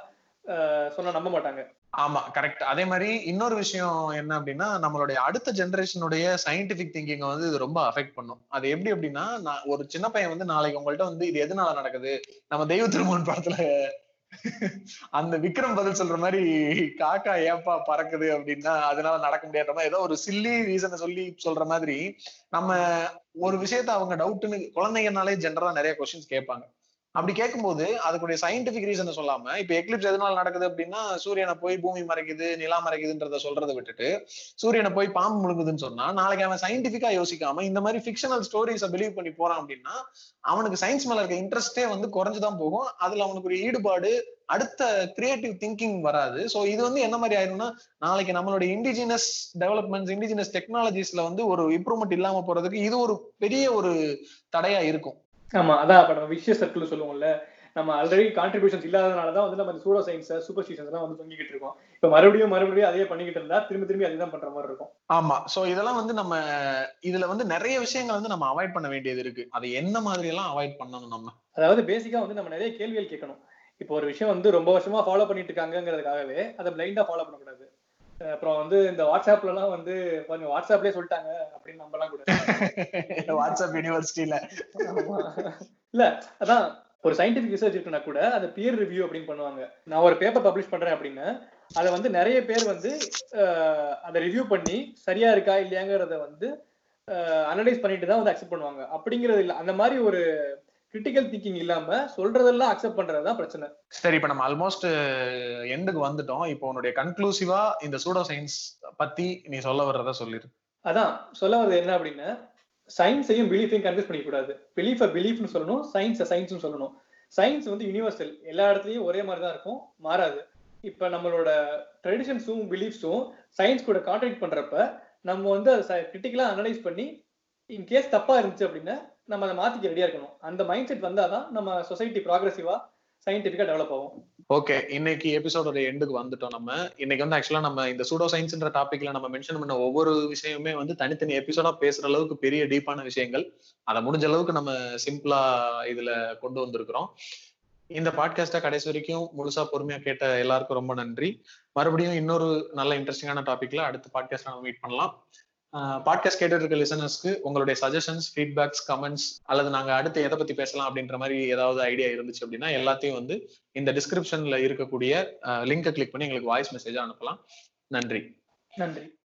அஹ், சொன்னா நம்ப மாட்டாங்க. ஆமா கரெக்ட் அதே மாதிரி இன்னொரு விஷயம் என்ன அப்படின்னா நம்மளுடைய அடுத்த ஜெனரேஷனுடைய சயின்டிபிக் திங்கிங் வந்து இது ரொம்ப அஃபெக்ட் பண்ணும். அது எப்படி அப்படின்னா நான் ஒரு சின்ன பையன் வந்து நாளைக்கு உங்கள்ட்ட வந்து இது எதனால நடக்குது? நம்ம தெய்வ திருமணம் படத்துல அந்த விக்ரம் பதில் சொல்ற மாதிரி காக்கா ஏப்பா பறக்குது? அப்படின்னா அதனால நடக்க முடியாத மாதிரி ஏதோ ஒரு சில்லி ரீசனை சொல்லி சொல்ற மாதிரி நம்ம ஒரு விஷயத்த அவங்க டவுட்னு குழந்தைங்கனாலே ஜென்ரலா நிறைய கொஸ்டின்ஸ் கேட்பாங்க. அப்படி கேட்கும்போது அதுக்குடைய சயின்டிபிக் ரீசனை சொல்லாம இப்ப எக்லிப்ஸ் எதனால நடக்குது அப்படின்னா சூரியனை போய் பூமி மறைக்குது நிலா மறைக்குதுன்றத சொல்றதை விட்டுட்டு சூரியனை போய் பாம்பு முழுங்குதுன்னு சொன்னா நாளைக்கு அவன் சயின்டிபிக்கா யோசிக்காம இந்த மாதிரி ஃபிக்ஷனல் ஸ்டோரிஸை பிலீவ் பண்ணி போறான் அப்படின்னா அவனுக்கு சயின்ஸ் மேல இருக்க இன்ட்ரெஸ்டே வந்து குறைஞ்சுதான் போகும். அதுல அவனுக்கு ஒரு ஈடுபாடு அடுத்த கிரியேட்டிவ் திங்கிங் வராது. சோ இது வந்து என்ன மாதிரி ஆயிரும்னா நாளைக்கு நம்மளுடைய இண்டிஜினஸ் டெவலப்மெண்ட்ஸ் இண்டிஜினஸ் டெக்னாலஜிஸ்ல வந்து ஒரு இம்ப்ரூவ்மெண்ட் இல்லாம போறதுக்கு இது ஒரு பெரிய ஒரு தடையா இருக்கும். ஆமா அதான் இப்ப நம்ம விஷய சர்க்கிள் சொல்லுவோம்ல. நம்ம ஆல்ரெடி கான்ட்ரிபியூஷன்ஸ் இல்லாதனால தான் வந்து நம்ம இந்த சூடோ சயின்ஸ் சூப்பர்ஸ்டிஷன்ஸ் எல்லாம் வந்து தொங்கிக்கிட்டு இருக்கோம். இப்ப மறுபடியும் மறுபடியும் அதே பண்ணிக்கிட்டு இருந்தா திரும்பி திரும்பி அதுதான் பண்ற மாதிரி இருக்கும். ஆமா. சோ இதெல்லாம் வந்து நம்ம இதுல வந்து நிறைய விஷயங்கள் வந்து நம்ம அவாய்ட் பண்ண வேண்டியது இருக்கு. அதை என்ன மாதிரி எல்லாம் அவாய்ட் பண்ணணும் நம்ம? அதாவது பேசிக்கா வந்து நம்ம நிறைய கேள்விகள் கேட்கணும். இப்போ ஒரு விஷயம் வந்து ரொம்ப வருஷமா ஃபாலோ பண்ணிட்டு இருக்காங்கிறதுக்காகவே அதை பிளைண்டா ஃபாலோ பண்ணக்கூடாது. அப்புறம் வந்து இந்த வாட்ஸ்அப்ல எல்லாம் வந்து பாருங்க வாட்ஸ்அப்லயே சொல்லிட்டாங்க அப்படின்னு நம்பலாம் கூட. வாட்ஸ்அப் யூனிவர்சிட்டியில. இல்ல அதான் ஒரு சயின்டிபிக் ரிசர்ச் இருக்குன்னா கூட அதை பியர் ரிவ்யூ அப்படின்னு பண்ணுவாங்க. நான் ஒரு பேப்பர் பப்ளிஷ் பண்றேன் அப்படின்னா. அதை வந்து நிறைய பேர் வந்து அதை ரிவ்யூ பண்ணி சரியா இருக்கா இல்லையாங்கிறத வந்து அனலைஸ் பண்ணிட்டு தான் வந்து அக்செப்ட் பண்ணுவாங்க. அப்படிங்கிறது இல்ல. அந்த மாதிரி ஒரு கிரிட்டிக்கல் திங்கிங் இல்லாம சொல்றதெல்லாம் அக்செப்ட் பண்றதுதான் பிரச்சனை. சரி இப்ப நம்ம ஆல்மோஸ்ட் எண்டுக்கு வந்துட்டோம். இப்போ உன்னுடைய கன்க்ளூசிவா இந்த சூடோ சயின்ஸ் பத்தி நீ சொல்ல வர்றத சொல்லிரு. அதான் சொல்ல வர்றது என்ன அப்படின்னா சயின்ஸையும் பிலீஃபையும் கன்ஃபியூஸ் பண்ணிக்க கூடாது பிலீஃபை பிலீஃப்னு சொல்லணும் சயின்ஸை சயின்ஸ்னு சொல்லணும். சயின்ஸ் வந்து யூனிவர்சல் எல்லா இடத்துலயும் ஒரே மாதிரி தான் இருக்கும் மாறாது. இப்ப நம்மளோட ட்ரெடிஷன்ஸும் பிலீஃப்ஸும் சயின்ஸ் கூட கான்ட்ராக்ட் பண்றப்ப நம்ம வந்து அதை கிரிட்டிக்கலா அனலைஸ் பண்ணி இன் கேஸ் தப்பா இருந்துச்சு அப்படின்னா நம்ம அதை மாத்திக்க ரெடியா இருக்கணும். அந்த மைண்ட் செட் வந்தாதான் நம்ம சொசைட்டி ப்ராக்ரஸிவா சயின்டிபிக்கா டெவலப் ஆகும். ஓகே இன்னைக்கு எபிசோடோட எண்டுக்கு வந்துட்டோம் நம்ம. இன்னைக்கு வந்து ஆக்சுவலா நம்ம இந்த சூடோ சயின்ஸ்ன்ற டாபிக்ல நம்ம மென்ஷன் பண்ண ஒவ்வொரு விஷயமே வந்து தனித்தனி எபிசோடா பேசுற அளவுக்கு பெரிய டீப்பான விஷயங்கள். அதை முடிஞ்ச அளவுக்கு நம்ம சிம்பிளா இதுல கொண்டு வந்திருக்கிறோம். இந்த பாட்காஸ்டா கடைசி வரைக்கும் முழுசா பொறுமையா கேட்ட எல்லாருக்கும் ரொம்ப நன்றி. மறுபடியும் இன்னொரு நல்ல இன்ட்ரெஸ்டிங்கான டாபிக்ல அடுத்த பாட்காஸ்ட் நம்ம மீட் பண்ணலாம். பாட்காஸ்ட் கேட்டுட்டு இருக்க லிசனர்ஸ்க்கு உங்களுடைய சஜஷன்ஸ் ஃபீட்பேக்ஸ் கமெண்ட்ஸ் அல்லது நாங்க அடுத்து எதை பத்தி பேசலாம் அப்படின்ற மாதிரி ஏதாவது ஐடியா இருந்துச்சு அப்படின்னா எல்லாத்தையும் வந்து இந்த டிஸ்கிரிப்ஷன்ல இருக்கக்கூடிய லிங்கை கிளிக் பண்ணி எங்களுக்கு வாய்ஸ் மெசேஜா அனுப்பலாம். நன்றி. நன்றி.